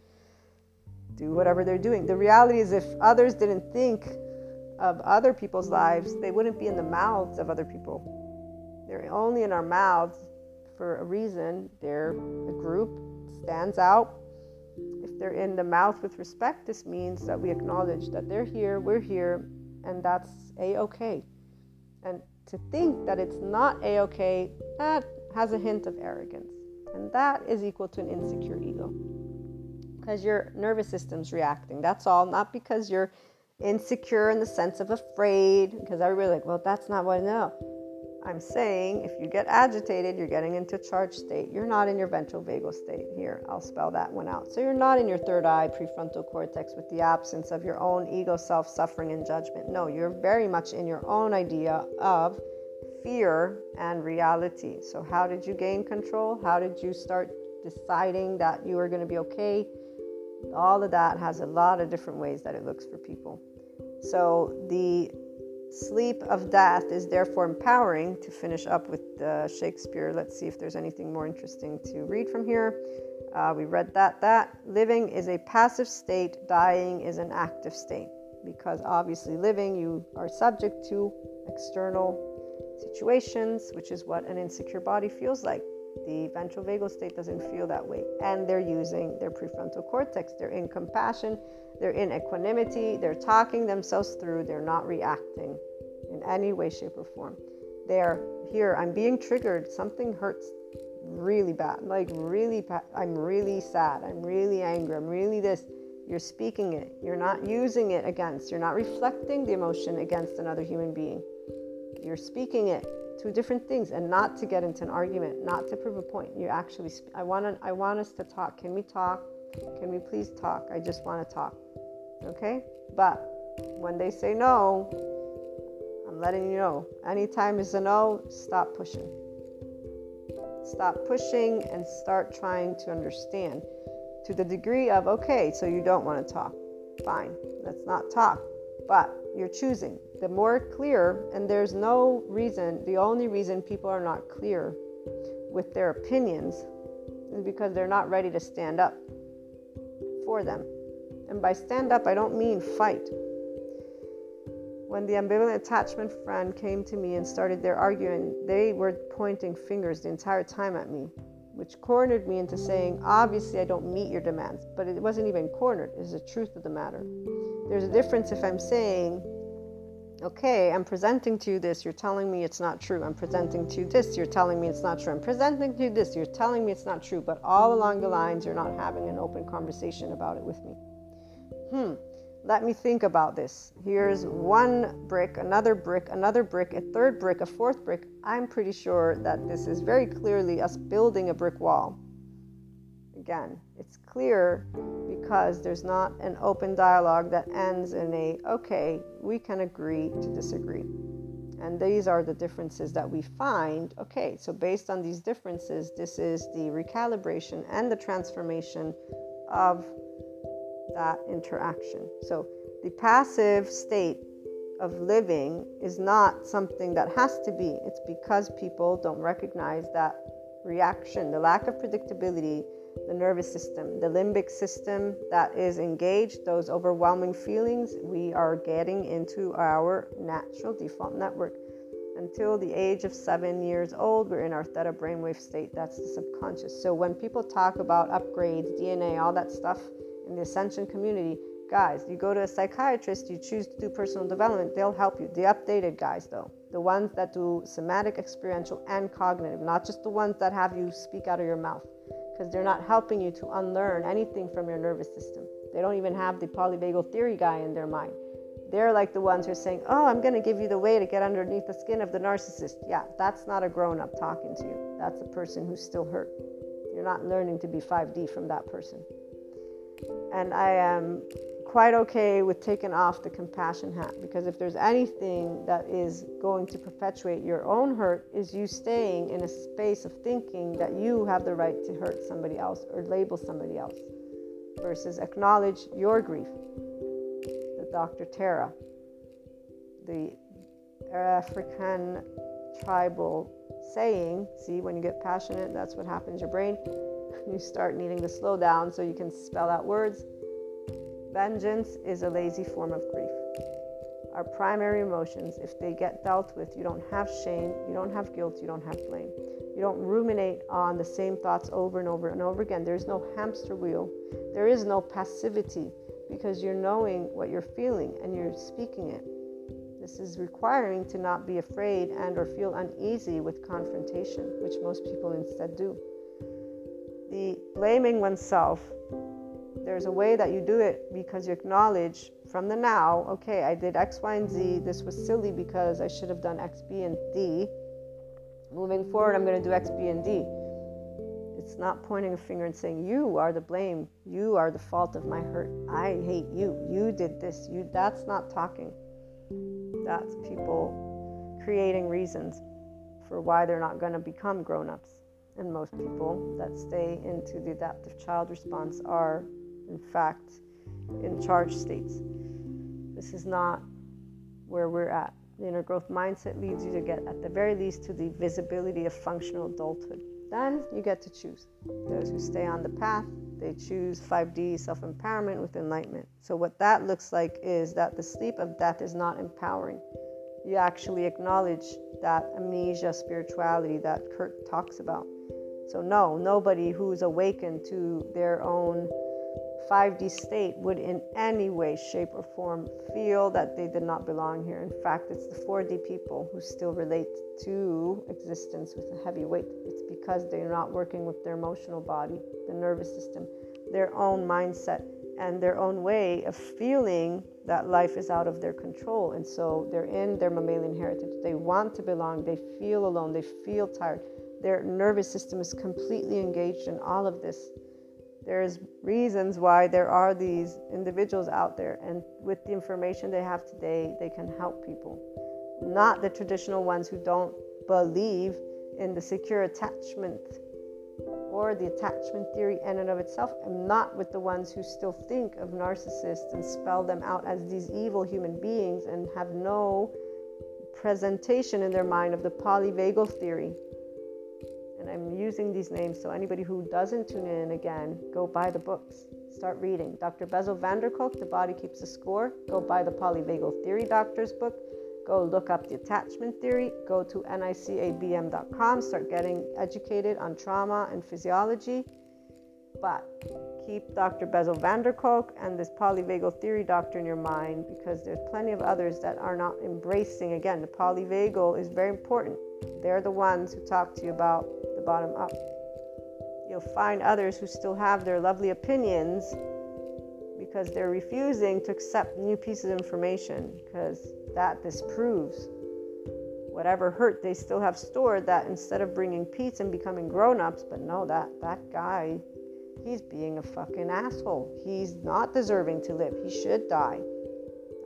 do whatever they're doing the reality is if others didn't think of other people's lives they wouldn't be in the mouths of other people they're only in our mouths for a reason they're a group stands out if they're in the mouth with respect this means that we acknowledge that they're here we're here and that's a okay. And to think that it's not a okay, that has a hint of arrogance. And that is equal to an insecure ego. Because your nervous system's reacting. That's all. Not because you're insecure in the sense of afraid. Because everybody's like, well, that's not what I know. I'm saying if you get agitated, you're getting into charge state. You're not in your ventral vagal state. Here, I'll spell that one out. So you're not in your third eye, prefrontal cortex, with the absence of your own ego, self, suffering, and judgment. No, you're very much in your own idea of fear and reality. So, how did you gain control? How did you start deciding that you were going to be okay? All of that has a lot of different ways that it looks for people. So, the Sleep of Death is therefore empowering to finish up with uh, Shakespeare. Let's see if there's anything more interesting to read from here. Uh, we read that. That living is a passive state, dying is an active state. Because obviously, living, you are subject to external situations, which is what an insecure body feels like. The ventral vagal state doesn't feel that way. And they're using their prefrontal cortex. They're in compassion they're in equanimity, they're talking themselves through, they're not reacting in any way, shape, or form. They're here, I'm being triggered, something hurts really bad, like really, bad. I'm really sad, I'm really angry, I'm really this. You're speaking it. You're not using it against. You're not reflecting the emotion against another human being. You're speaking it. Two different things, and not to get into an argument, not to prove a point. You actually, sp- I want to, I want us to talk. Can we talk? Can we please talk? I just want to talk. Okay? But when they say no, I'm letting you know. Anytime is a no, stop pushing. Stop pushing and start trying to understand to the degree of, okay, so you don't want to talk. Fine, let's not talk. But you're choosing. The more clear, and there's no reason, the only reason people are not clear with their opinions is because they're not ready to stand up them. And by stand up, I don't mean fight. When the ambivalent attachment friend came to me and started their arguing, they were pointing fingers the entire time at me, which cornered me into saying, Obviously, I don't meet your demands. But it wasn't even cornered, it's the truth of the matter. There's a difference if I'm saying, Okay, I'm presenting to you this, you're telling me it's not true. I'm presenting to you this, you're telling me it's not true. I'm presenting to you this, you're telling me it's not true. But all along the lines, you're not having an open conversation about it with me. Hmm, let me think about this. Here's one brick, another brick, another brick, a third brick, a fourth brick. I'm pretty sure that this is very clearly us building a brick wall. Again, it's clear because there's not an open dialogue that ends in a, okay, we can agree to disagree. And these are the differences that we find. Okay, so based on these differences, this is the recalibration and the transformation of that interaction. So the passive state of living is not something that has to be. It's because people don't recognize that reaction, the lack of predictability, the nervous system, the limbic system that is engaged, those overwhelming feelings, we are getting into our natural default network. Until the age of seven years old, we're in our theta brainwave state. That's the subconscious. So when people talk about upgrades, DNA, all that stuff, in the ascension community, guys, you go to a psychiatrist, you choose to do personal development, they'll help you. The updated guys, though, the ones that do somatic, experiential, and cognitive, not just the ones that have you speak out of your mouth, because they're not helping you to unlearn anything from your nervous system. They don't even have the polyvagal theory guy in their mind. They're like the ones who are saying, Oh, I'm going to give you the way to get underneath the skin of the narcissist. Yeah, that's not a grown up talking to you. That's a person who's still hurt. You're not learning to be 5D from that person and I am quite okay with taking off the compassion hat because if there's anything that is going to perpetuate your own hurt is you staying in a space of thinking that you have the right to hurt somebody else or label somebody else versus acknowledge your grief the dr tara the african tribal saying see when you get passionate that's what happens your brain (laughs) you start needing to slow down so you can spell out words. Vengeance is a lazy form of grief. Our primary emotions, if they get dealt with, you don't have shame, you don't have guilt, you don't have blame. You don't ruminate on the same thoughts over and over and over again. There's no hamster wheel. There is no passivity because you're knowing what you're feeling and you're speaking it. This is requiring to not be afraid and or feel uneasy with confrontation, which most people instead do the blaming oneself, there's a way that you do it because you acknowledge from the now, okay, I did X, Y, and Z. This was silly because I should have done X, B, and D. Moving forward, I'm going to do X, B, and D. It's not pointing a finger and saying, You are the blame. You are the fault of my hurt. I hate you. You did this. You that's not talking. That's people creating reasons for why they're not going to become grown-ups and most people that stay into the adaptive child response are, in fact, in charge states. This is not where we're at. The inner growth mindset leads you to get, at the very least, to the visibility of functional adulthood. Then you get to choose. Those who stay on the path, they choose 5D self empowerment with enlightenment. So, what that looks like is that the sleep of death is not empowering. You actually acknowledge that amnesia spirituality that Kurt talks about. So, no, nobody who's awakened to their own 5D state would in any way, shape, or form feel that they did not belong here. In fact, it's the 4D people who still relate to existence with a heavy weight. It's because they're not working with their emotional body, the nervous system, their own mindset, and their own way of feeling that life is out of their control. And so they're in their mammalian heritage. They want to belong. They feel alone. They feel tired. Their nervous system is completely engaged in all of this. There's reasons why there are these individuals out there, and with the information they have today, they can help people. Not the traditional ones who don't believe in the secure attachment or the attachment theory in and of itself, and not with the ones who still think of narcissists and spell them out as these evil human beings and have no presentation in their mind of the polyvagal theory. And I'm using these names so anybody who doesn't tune in again, go buy the books. Start reading. Dr. Bessel van der Kolk, The Body Keeps the Score. Go buy the Polyvagal Theory Doctor's book go look up the attachment theory, go to nicabm.com, start getting educated on trauma and physiology. But keep Dr. Bessel van der Kolk and this polyvagal theory doctor in your mind because there's plenty of others that are not embracing. Again, the polyvagal is very important. They're the ones who talk to you about bottom up. You'll find others who still have their lovely opinions because they're refusing to accept new pieces of information because that disproves whatever hurt they still have stored that instead of bringing peace and becoming grown-ups but no that that guy he's being a fucking asshole. He's not deserving to live. He should die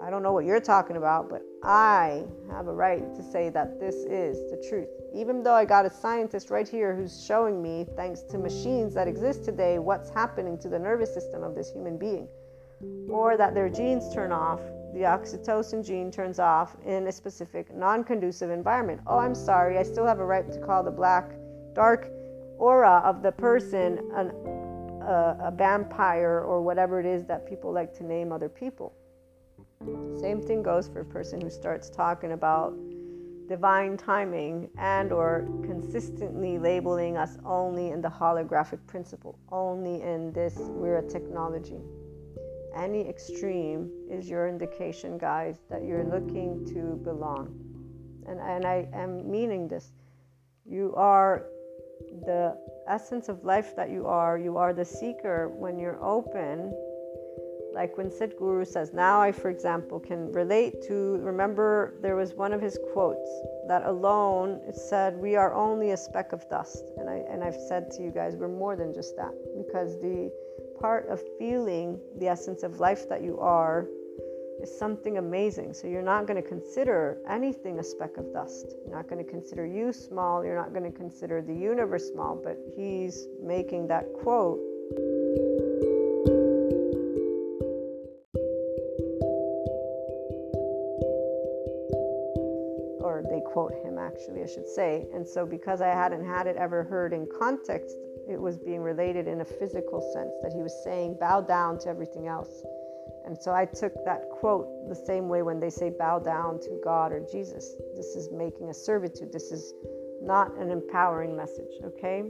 i don't know what you're talking about but i have a right to say that this is the truth even though i got a scientist right here who's showing me thanks to machines that exist today what's happening to the nervous system of this human being or that their genes turn off, the oxytocin gene turns off in a specific non conducive environment. Oh, I'm sorry, I still have a right to call the black, dark aura of the person an, a vampire or whatever it is that people like to name other people. Same thing goes for a person who starts talking about divine timing and or consistently labeling us only in the holographic principle only in this we're a technology any extreme is your indication, guys, that you're looking to belong. And, and I am meaning this. You are the essence of life that you are. You are the seeker when you're open. Like when Sadhguru says, now I, for example, can relate to, remember, there was one of his quotes that alone it said, We are only a speck of dust. And, I, and I've said to you guys, we're more than just that because the part of feeling the essence of life that you are is something amazing. So you're not going to consider anything a speck of dust. You're not going to consider you small. You're not going to consider the universe small. But he's making that quote. Actually, I should say. And so, because I hadn't had it ever heard in context it was being related in a physical sense, that he was saying, bow down to everything else. And so I took that quote the same way when they say bow down to God or Jesus. This is making a servitude. This is not an empowering message, okay?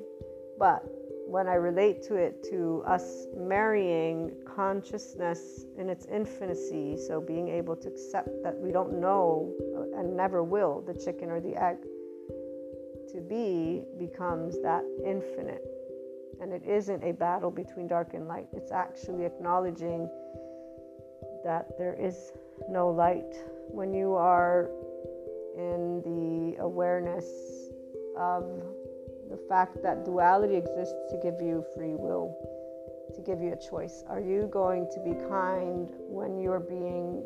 But when I relate to it to us marrying consciousness in its infinity, so being able to accept that we don't know uh, and never will the chicken or the egg, to be becomes that infinite and it isn't a battle between dark and light. It's actually acknowledging that there is no light. When you are in the awareness of the fact that duality exists to give you free will, to give you a choice. Are you going to be kind when you're being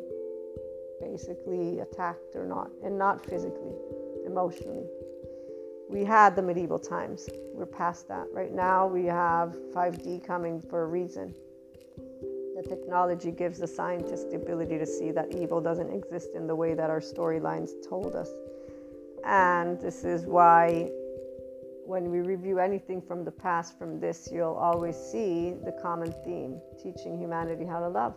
basically attacked or not? And not physically, emotionally we had the medieval times. We're past that. Right now, we have 5D coming for a reason. The technology gives the scientists the ability to see that evil doesn't exist in the way that our storylines told us. And this is why, when we review anything from the past from this, you'll always see the common theme teaching humanity how to love.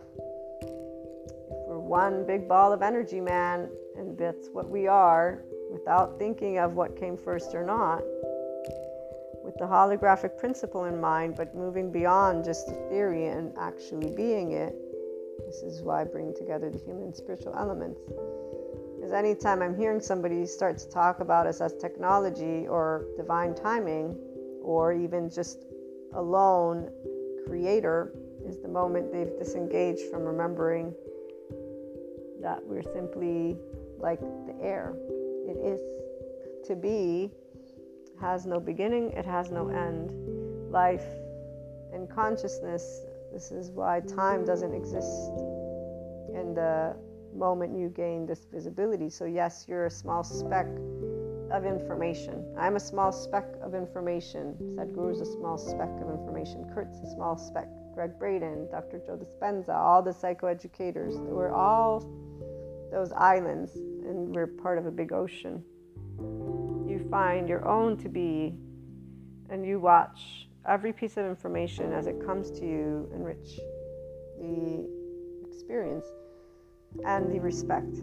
If we're one big ball of energy, man, and that's what we are, without thinking of what came first or not, with the holographic principle in mind, but moving beyond just the theory and actually being it. This is why I bring together the human spiritual elements. Because anytime I'm hearing somebody start to talk about us as technology or divine timing, or even just alone creator, is the moment they've disengaged from remembering that we're simply like the air. It is to be, has no beginning, it has no end. Life and consciousness, this is why time doesn't exist in the moment you gain this visibility. So, yes, you're a small speck of information. I'm a small speck of information. Sadhguru's a small speck of information. Kurt's a small speck. Gregg Braden, Dr. Joe Dispenza, all the psychoeducators. We're all those islands, and we're part of a big ocean. You find your own to be, and you watch every piece of information as it comes to you, enrich the experience and the respect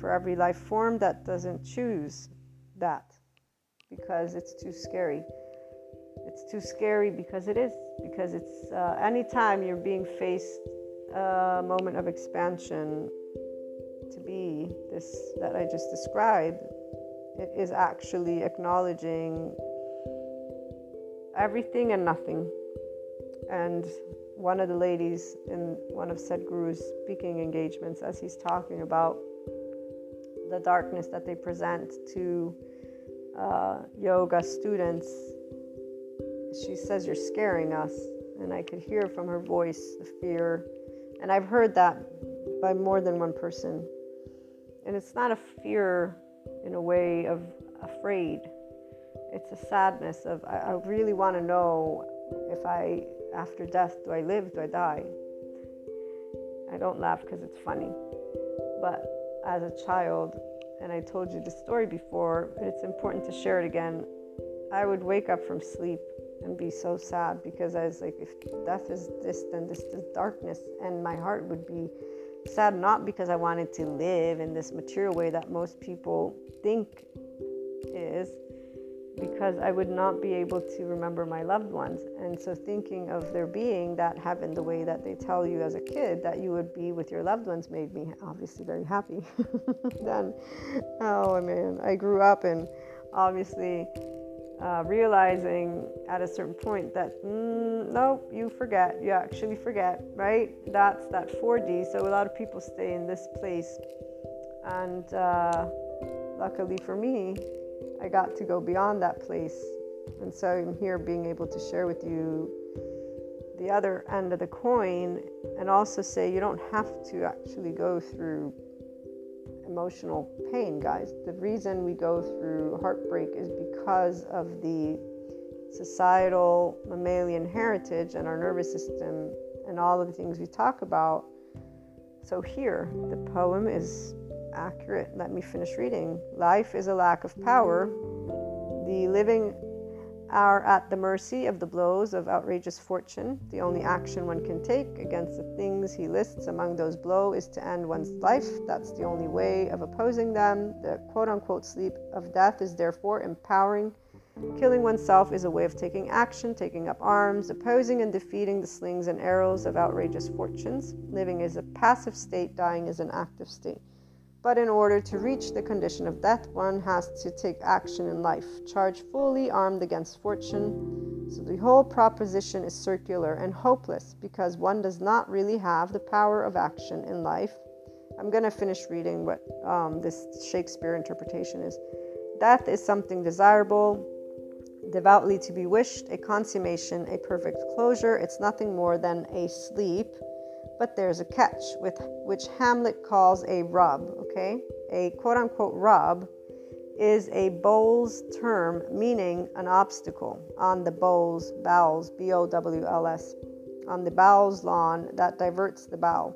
for every life form that doesn't choose that because it's too scary. It's too scary because it is, because it's uh, anytime you're being faced a moment of expansion to be this that I just described, it is actually acknowledging everything and nothing. And one of the ladies in one of Sadhguru's speaking engagements, as he's talking about the darkness that they present to uh, yoga students, she says, You're scaring us. And I could hear from her voice the fear. And I've heard that by more than one person. And it's not a fear in a way of afraid, it's a sadness of, I, I really want to know if I, after death, do I live, do I die? I don't laugh because it's funny. But as a child, and I told you the story before, but it's important to share it again. I would wake up from sleep and be so sad because I was like, if death is this, then this is darkness. And my heart would be sad, not because I wanted to live in this material way that most people think is, because I would not be able to remember my loved ones. And so, thinking of there being that heaven the way that they tell you as a kid that you would be with your loved ones made me obviously very happy. (laughs) then, oh man, I grew up and obviously uh, realizing at a certain point that mm, no, you forget, you actually forget, right? That's that 4D. So, a lot of people stay in this place. And uh, luckily for me, I got to go beyond that place. And so I'm here being able to share with you the other end of the coin and also say you don't have to actually go through emotional pain, guys. The reason we go through heartbreak is because of the societal mammalian heritage and our nervous system and all of the things we talk about. So, here, the poem is accurate. Let me finish reading. Life is a lack of power. The living are at the mercy of the blows of outrageous fortune. The only action one can take against the things he lists among those blows is to end one's life. That's the only way of opposing them. The quote unquote sleep of death is therefore empowering. Killing oneself is a way of taking action, taking up arms, opposing and defeating the slings and arrows of outrageous fortunes. Living is a passive state, dying is an active state. But in order to reach the condition of death, one has to take action in life, charge fully armed against fortune. So the whole proposition is circular and hopeless because one does not really have the power of action in life. I'm going to finish reading what um, this Shakespeare interpretation is. Death is something desirable, devoutly to be wished, a consummation, a perfect closure. It's nothing more than a sleep but there's a catch with which Hamlet calls a rub, okay? A quote unquote rub is a bowls term meaning an obstacle on the bowls, bowels, B O W L S, on the bowels lawn that diverts the bow.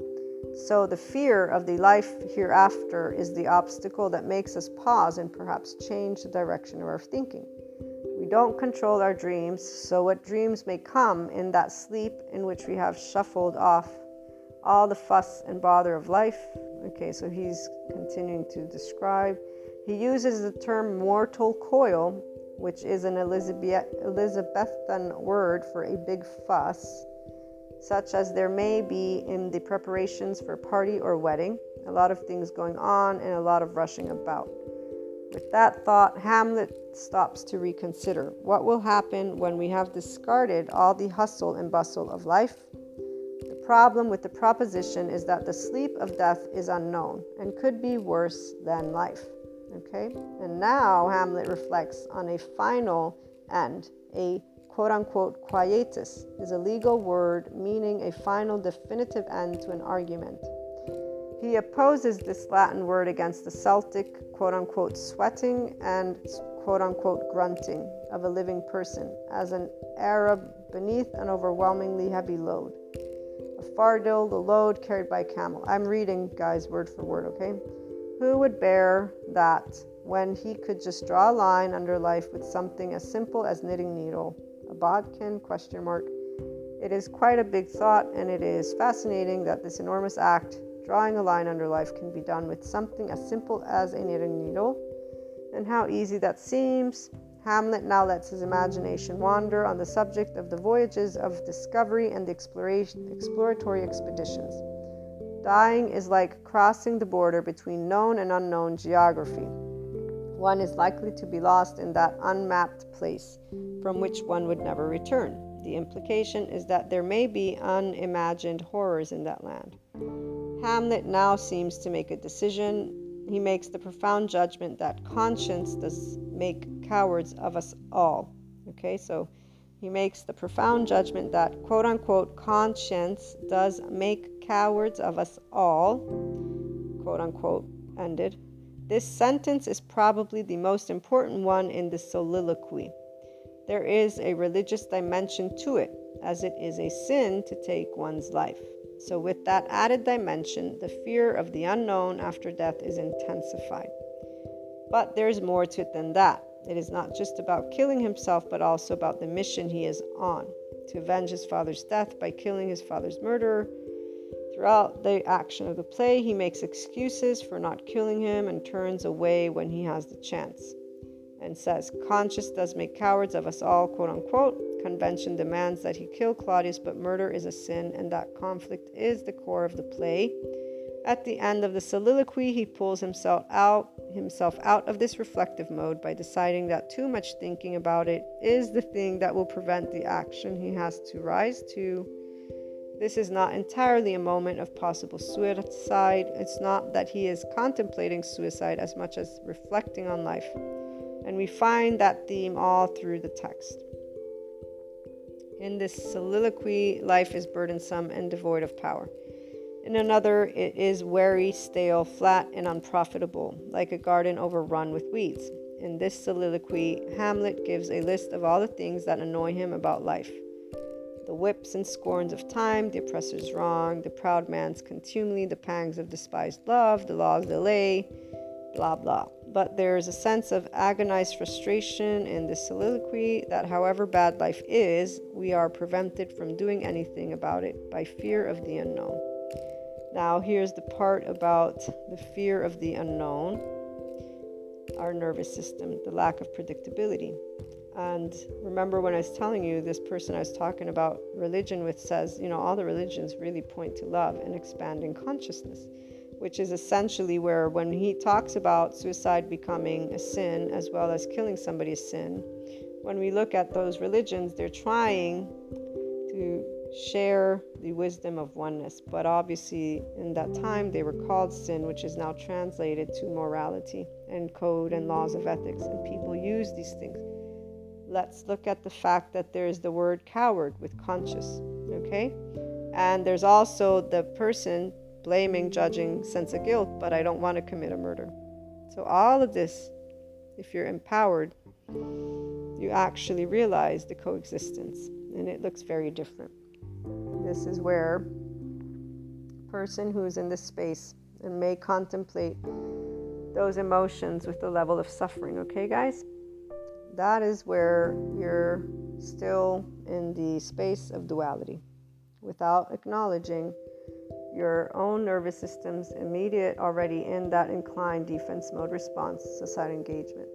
So the fear of the life hereafter is the obstacle that makes us pause and perhaps change the direction of our thinking. We don't control our dreams, so what dreams may come in that sleep in which we have shuffled off all the fuss and bother of life. Okay, so he's continuing to describe. He uses the term mortal coil, which is an Elizabeth, Elizabethan word for a big fuss, such as there may be in the preparations for party or wedding. A lot of things going on and a lot of rushing about. With that thought, Hamlet stops to reconsider what will happen when we have discarded all the hustle and bustle of life problem with the proposition is that the sleep of death is unknown and could be worse than life. Okay? And now Hamlet reflects on a final end, a quote unquote quietus is a legal word meaning a final definitive end to an argument. He opposes this Latin word against the Celtic quote unquote sweating and quote unquote grunting of a living person as an Arab beneath an overwhelmingly heavy load. A fardel, the load carried by camel. I'm reading, guys, word for word, okay? Who would bear that when he could just draw a line under life with something as simple as knitting needle? A bodkin? Question mark. It is quite a big thought, and it is fascinating that this enormous act, drawing a line under life, can be done with something as simple as a knitting needle. And how easy that seems. Hamlet now lets his imagination wander on the subject of the voyages of discovery and exploratory expeditions. Dying is like crossing the border between known and unknown geography. One is likely to be lost in that unmapped place from which one would never return. The implication is that there may be unimagined horrors in that land. Hamlet now seems to make a decision. He makes the profound judgment that conscience does make cowards of us all. Okay, so he makes the profound judgment that quote unquote conscience does make cowards of us all, quote unquote, ended. This sentence is probably the most important one in the soliloquy. There is a religious dimension to it, as it is a sin to take one's life. So, with that added dimension, the fear of the unknown after death is intensified. But there's more to it than that. It is not just about killing himself, but also about the mission he is on to avenge his father's death by killing his father's murderer Throughout the action of the play, he makes excuses for not killing him and turns away when he has the chance. And says, Conscience does make cowards of us all, quote unquote. Convention demands that he kill Claudius, but murder is a sin, and that conflict is the core of the play. At the end of the soliloquy, he pulls himself out himself out of this reflective mode by deciding that too much thinking about it is the thing that will prevent the action he has to rise to this is not entirely a moment of possible suicide. It's not that he is contemplating suicide as much as reflecting on life. And we find that theme all through the text. In this soliloquy, life is burdensome and devoid of power. In another, it is weary, stale, flat, and unprofitable, like a garden overrun with weeds. In this soliloquy, Hamlet gives a list of all the things that annoy him about life the whips and scorns of time, the oppressor's wrong, the proud man's contumely, the pangs of despised love, the law's delay, blah blah. But there is a sense of agonized frustration in this soliloquy that, however bad life is, we are prevented from doing anything about it by fear of the unknown. Now, here's the part about the fear of the unknown our nervous system, the lack of predictability. And remember when I was telling you, this person I was talking about religion with says, you know, all the religions really point to love and expanding consciousness, which is essentially where when he talks about suicide becoming a sin as well as killing somebody sin, when we look at those religions, they're trying to share the wisdom of oneness. But obviously, in that time, they were called sin, which is now translated to morality and code and laws of ethics. And people use these things let's look at the fact that there's the word coward with conscious, okay? And there's also the person blaming, judging, sense of guilt, but I don't want to commit a murder. So, all of this, if you're empowered, you actually realize the coexistence, and it looks very different. This is where a person who is in this space and may contemplate those emotions with the level of suffering, okay, guys? that is where you're still in the space of duality without acknowledging your own nervous system's immediate already in that inclined defense mode response to side engagement.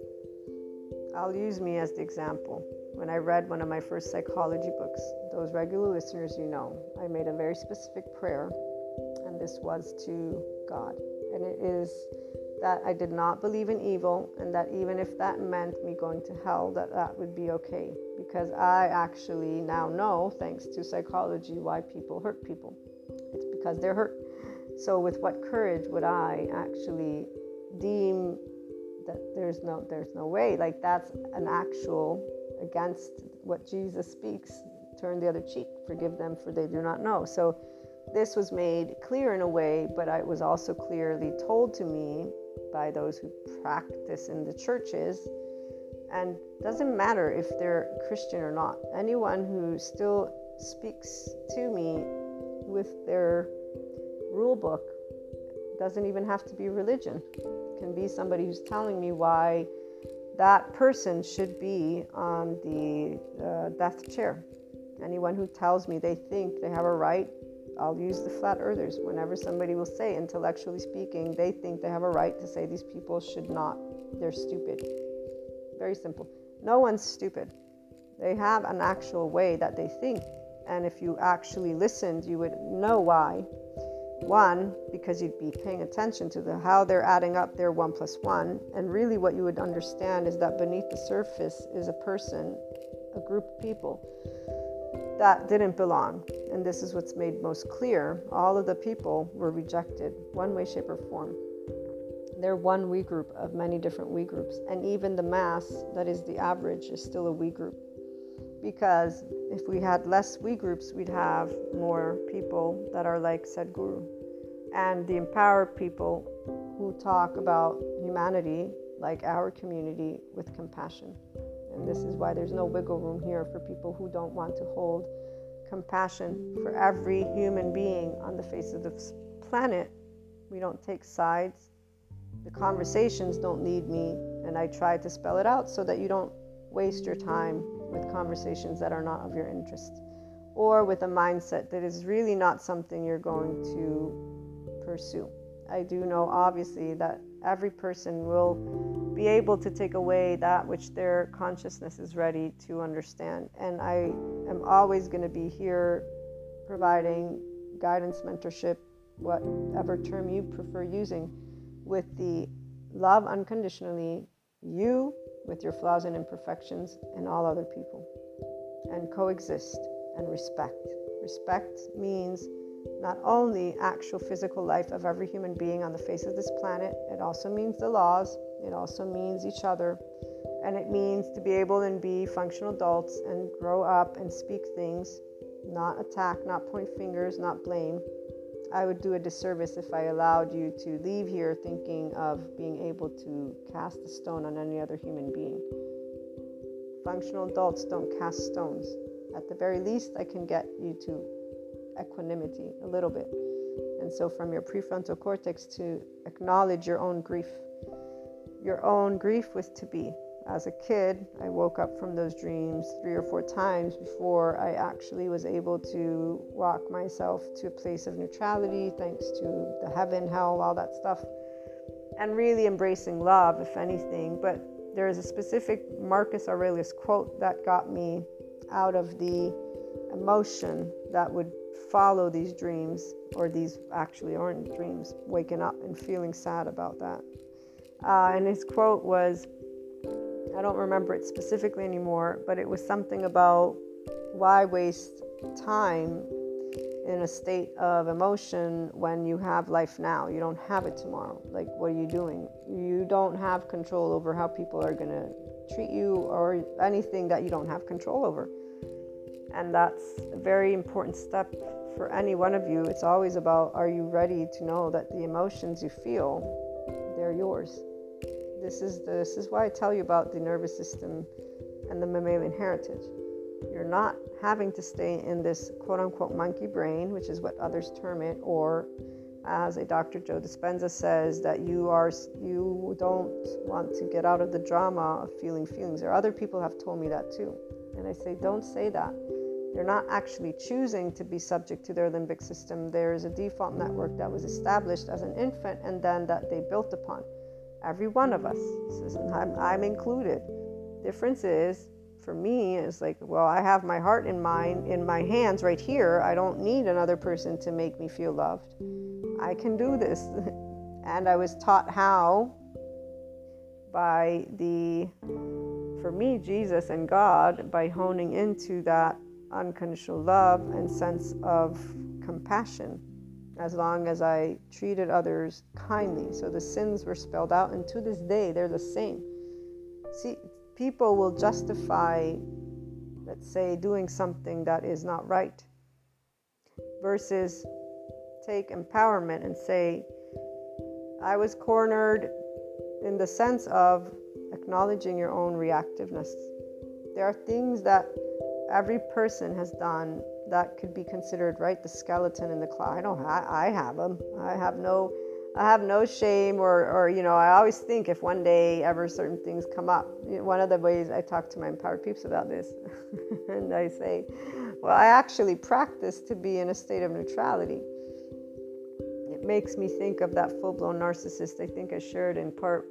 I'll use me as the example. When I read one of my first psychology books, those regular listeners you know, I made a very specific prayer, and this was to God. And it is that I did not believe in evil and that even if that meant me going to hell that that would be okay because I actually now know thanks to psychology why people hurt people because they're hurt. So, with what courage would I actually deem that there's no there's no way? Like that's an actual against what Jesus speaks. Turn the other cheek, forgive them, for they do not know. So, this was made clear in a way, but it was also clearly told to me by those who practice in the churches. And doesn't matter if they're Christian or not. Anyone who still speaks to me with their rule book doesn't even have to be religion. It can be somebody who's telling me why that person should be on the uh, death chair. Anyone who tells me they think they have a right I'll use the flat earthers. Whenever somebody will say, intellectually speaking, they think they have a right to say these people should not, they're stupid. Very simple. No one's stupid. They have an actual way that they think. And if you actually listened, you would know why. One, because you'd be paying attention to the, how they're adding up their one plus one. And really, what you would understand is that beneath the surface is a person, a group of people that didn't belong. And this is what's made most clear. All of the people were rejected, one way, shape, or form. They're one we group of many different we groups. And even the mass, that is the average, is still a we group. Because if we had less we groups, we'd have more people that are like Sadhguru. And the empowered people who talk about humanity, like our community, with compassion. And this is why there's no wiggle room here for people who don't want to hold compassion for every human being on the face of this planet. We don't take sides. The conversations don't need me, and I try to spell it out so that you don't waste your time with conversations that are not of your interest or with a mindset that is really not something you're going to pursue. I do know, obviously, that every person will be able to take away that which their consciousness is ready to understand. And I am always going to be here providing guidance, mentorship, whatever term you prefer using, with the love unconditionally, you with your flaws and imperfections, and all other people, and coexist and respect. Respect means not only actual physical life of every human being on the face of this planet, it also means the laws, it also means each other, and it means to be able and be functional adults and grow up and speak things, not attack, not point fingers, not blame. I would do a disservice if I allowed you to leave here thinking of being able to cast a stone on any other human being. Functional adults don't cast stones. At the very least, I can get you to equanimity a little bit. And so, from your prefrontal cortex to acknowledge your own grief. Your own grief with to be. As a kid, I woke up from those dreams three or four times before I actually was able to walk myself to a place of neutrality, thanks to the heaven, hell, all that stuff, and really embracing love, if anything. But there is a specific Marcus Aurelius quote that got me out of the emotion that would follow these dreams, or these actually aren't dreams, waking up and feeling sad about that. Uh, and his quote was I don't remember it specifically anymore, but it was something about why waste time in a state of emotion when you have life now. You don't have it tomorrow. Like, what are you doing? You don't have control over how people are going to treat you or anything that you don't have control over. And that's a very important step for any one of you, it's always about are you ready to know that the emotions you feel, they're yours. This is this is why I tell you about the nervous system and the mammalian heritage. You're not having to stay in this quote unquote monkey brain, which is what others term it, or as a Dr. Joe Dispenza says, that you are you don't want to get out of the drama of feeling feelings. There other people have told me that too. And I say, don't say that. They're not actually choosing to be subject to their limbic system. There is a default network that was established as an infant and then that they built upon. Every one of us, I'm, I'm included. Difference is, for me, is like, well, I have my heart in mind in my hands right here. I don't need another person to make me feel loved. I can do this. (laughs) and I was taught how by the, for me, Jesus and God, by honing into that unconditional love and sense of compassion as long as I treated others kindly. So the sins were spelled out, and to this day, they're the same. See, people will justify, let's say, doing something that is not right, versus take empowerment and say, I was cornered in the sense of acknowledging your own reactiveness. There are things that every person has done that could be considered right the skeleton in the closet. I don't. I, I have them. I have no. I have no shame or, or you know. I always think if one day ever certain things come up. One of the ways I talk to my empowered peeps about this, (laughs) and I say, well, I actually practice to be in a state of neutrality. It makes me think of that full-blown narcissist. I think I shared in part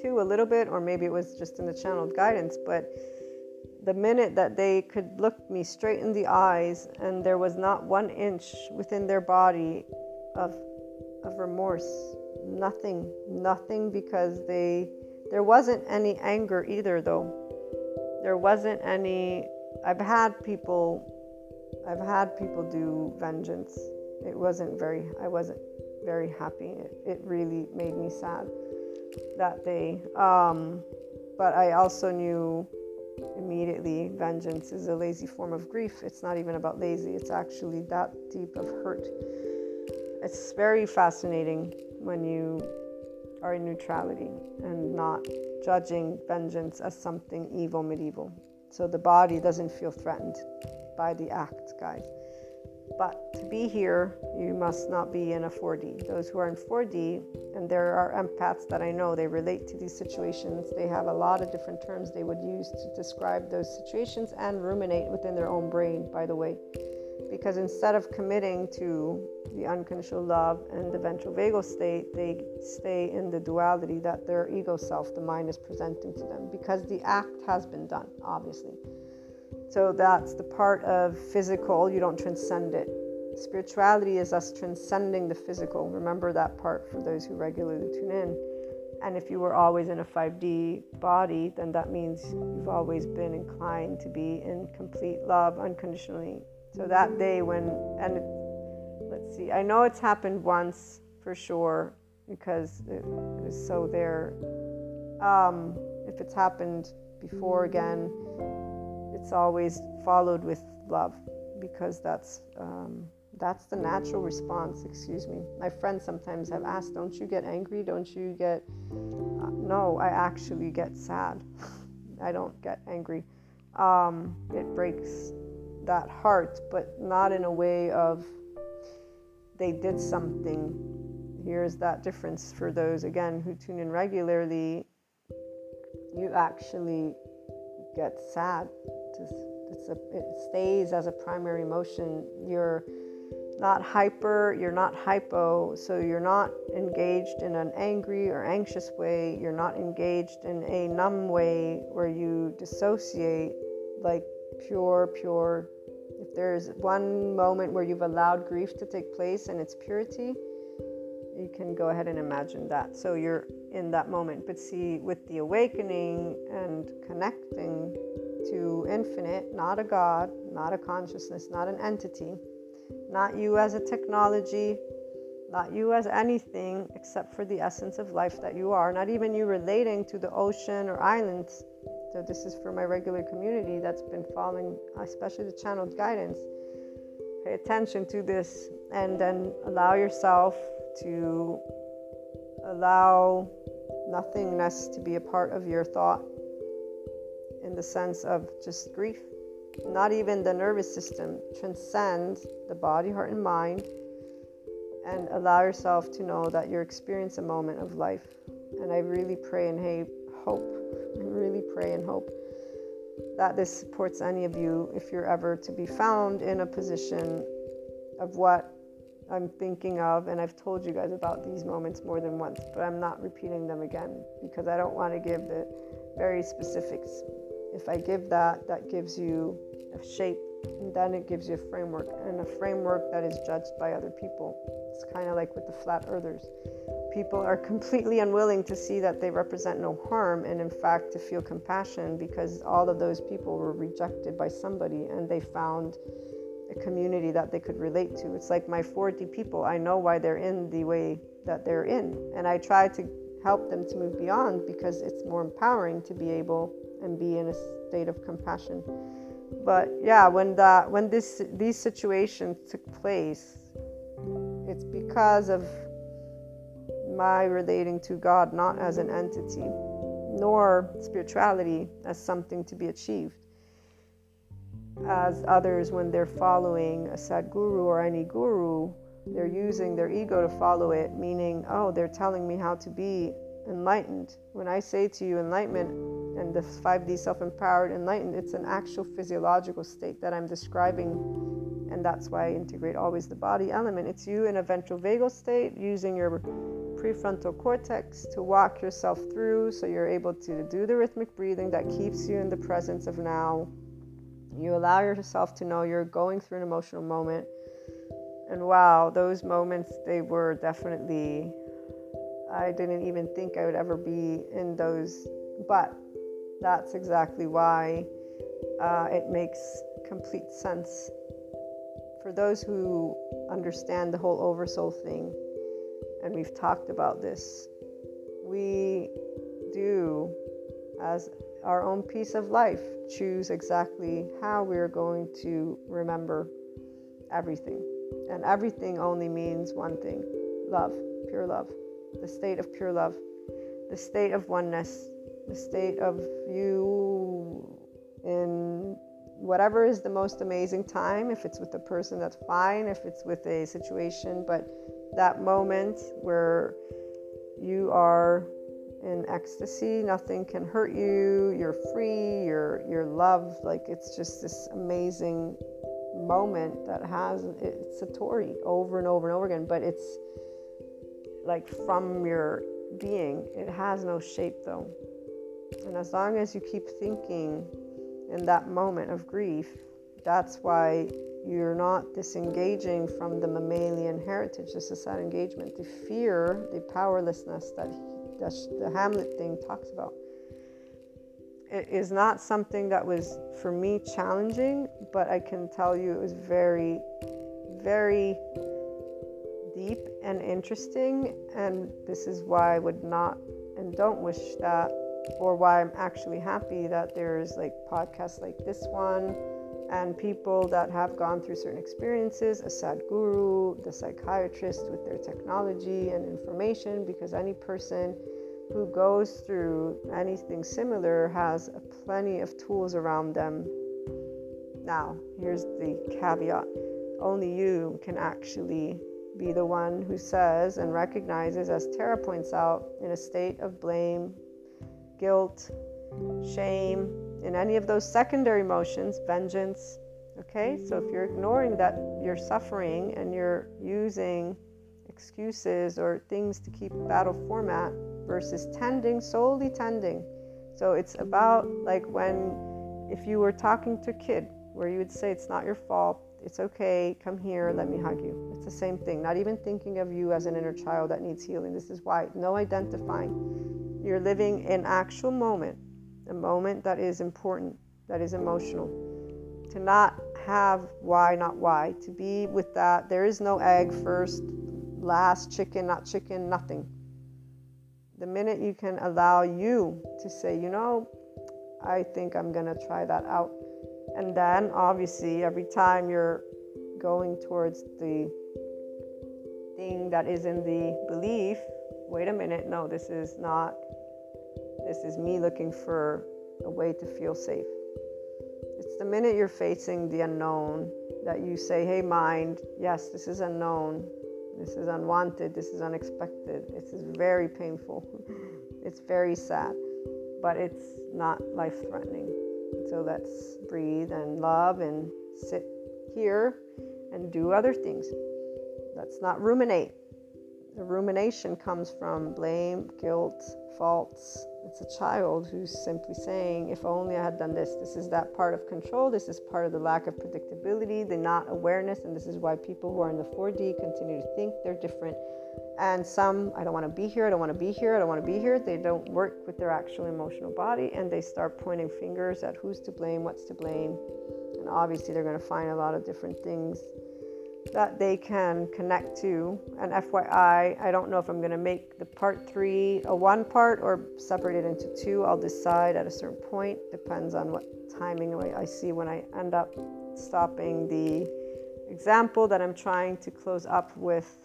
two a little bit, or maybe it was just in the channeled guidance, but the minute that they could look me straight in the eyes and there was not one inch within their body of of remorse. Nothing nothing because they there wasn't any anger either though. There wasn't any i've had people i've had people do vengeance. It wasn't very i wasn't very happy. It, it really made me sad that day um, but i also knew immediately vengeance is a lazy form of grief. It's not even about lazy, it's actually that deep of hurt. It's very fascinating when you are in neutrality and not judging vengeance as something evil, medieval. So the body doesn't feel threatened by the act, guys. But to be here, you must not be in a 4D. Those who are in 4D, and there are empaths that I know, they relate to these situations. They have a lot of different terms they would use to describe those situations and ruminate within their own brain, by the way. Because instead of committing to the unconditional love and the ventral vagal state, they stay in the duality that their ego self, the mind, is presenting to them. Because the act has been done, obviously. So that's the part of physical, you don't transcend it. Spirituality is us transcending the physical. Remember that part for those who regularly tune in. And if you were always in a 5D body, then that means you've always been inclined to be in complete love unconditionally. So that day when, and let's see, I know it's happened once for sure because it, it was so there. Um, if it's happened before again, it's always followed with love because that's um, that's the natural response excuse me. My friends sometimes have asked don't you get angry? Don't you get uh, no i actually get sad. (laughs) I don't get angry. Um, it breaks that heart but not in a way of they did something. Here's that difference for those again who tune in regularly. You actually get sad it's a, it stays as a primary emotion. You're not hyper, you're not hypo, so you're not engaged in an angry or anxious way. You're not engaged in a numb way where you dissociate like pure, pure. If there's one moment where you've allowed grief to take place and its purity, you can go ahead and imagine that. So you're in that moment. But see, with the awakening and connecting to infinite, not a God, not a consciousness, not an entity, not you as a technology, not you as anything except for the essence of life that you are, not even you relating to the ocean or islands. So, this is for my regular community that's been following, especially the channeled guidance. Pay attention to this and then allow yourself to allow nothingness to be a part of your thought in the sense of just grief. Not even the nervous system. Transcend the body, heart, and mind and allow yourself to know that you're experiencing a moment of life. And I really pray and hope, I really pray and hope that this supports any of you if you're ever to be found in a position of what I'm thinking of. And I've told you guys about these moments more than once, but I'm not repeating them again because I don't want to give the very specifics if I give that, that gives you a shape, and then it gives you a framework, and a framework that is judged by other people. It's kind of like with the flat earthers. People are completely unwilling to see that they represent no harm, and in fact, to feel compassion because all of those people were rejected by somebody and they found a community that they could relate to. It's like my 4D people, I know why they're in the way that they're in. And I try to help them to move beyond because it's more empowering to be able and be in a state of compassion. But yeah, when that when this these situations took place, it's because of my relating to God not as an entity, nor spirituality as something to be achieved as others when they're following a Sadhguru or any guru, they're using their ego to follow it, meaning, oh, they're telling me how to be enlightened. When I say to you enlightenment and the 5D self empowered enlightened, it's an actual physiological state that I'm describing. And that's why I integrate always the body element. It's you in a ventral vagal state using your prefrontal cortex to walk yourself through so you're able to do the rhythmic breathing that keeps you in the presence of now you allow yourself to know you're going through an emotional moment. And wow, those moments, they were definitely, I didn't even think I would ever be in those. But that's exactly why uh, it makes complete sense. For those who understand the whole oversoul thing, and we've talked about this, we do, as our own piece of life, choose exactly how we're going to remember everything. And everything only means one thing love, pure love, the state of pure love, the state of oneness, the state of you in whatever is the most amazing time. If it's with a person, that's fine. If it's with a situation, but that moment where you are in ecstasy. Nothing can hurt you. You're free. You're you're loved. Like it's just this amazing moment that has it's a Satori over and over and over again. But it's like from your being. It has no shape though. And as long as you keep thinking in that moment of grief, that's why you're not disengaging from the mammalian heritage. This is that engagement, the fear, the powerlessness that that's the Hamlet thing talks about. It is not something that was for me challenging, but I can tell you it was very, very deep and interesting. And this is why I would not and don't wish that, or why I'm actually happy that there's like podcasts like this one and people that have gone through certain experiences, a Sadhguru, the psychiatrist with their technology and information, because any person who goes through anything similar has plenty of tools around them. Now, here's the caveat only you can actually be the one who says and recognizes, as Tara points out, in a state of blame, guilt, shame, in any of those secondary emotions, vengeance. Okay, so if you're ignoring that you're suffering and you're using excuses or things to keep battle format, versus tending, solely tending. So it's about like when, if you were talking to a kid, where you would say, It's not your fault, it's okay, come here, let me hug you. It's the same thing. Not even thinking of you as an inner child that needs healing. This is why. No identifying. You're living in actual moment, a moment that is important, that is emotional. To not have why, not why. To be with that, there is no egg first, last, chicken, not chicken, nothing the minute you can allow you to say, you know, I think I'm going to try that out. And then obviously, every time you're going towards the thing that is in the belief, wait a minute, no, this is not, this is me looking for a way to feel safe. It's the minute you're facing the unknown that you say, hey, mind, yes, this is unknown. This is unwanted. This is unexpected. This is very painful. (laughs) it's very sad, but it's not life threatening. So let's breathe and love and sit here and do other things. Let's not ruminate. The rumination comes from blame, guilt, faults, it's a child who's simply saying, if only I had done this. This is that part of control. This is part of the lack of predictability, the not awareness. And this is why people who are in the 4D continue to think they're different. And some, I don't want to be here, I don't want to be here, I don't want to be here. They don't work with their actual emotional body and they start pointing fingers at who's to blame, what's to blame. And obviously, they're going to find a lot of different things that they can connect to. And FYI, I don't know if I'm going to make the part three a one part or separate it into two. I'll decide at a certain point. Depends on what timing I see when I end up stopping the example that I'm trying to close up with.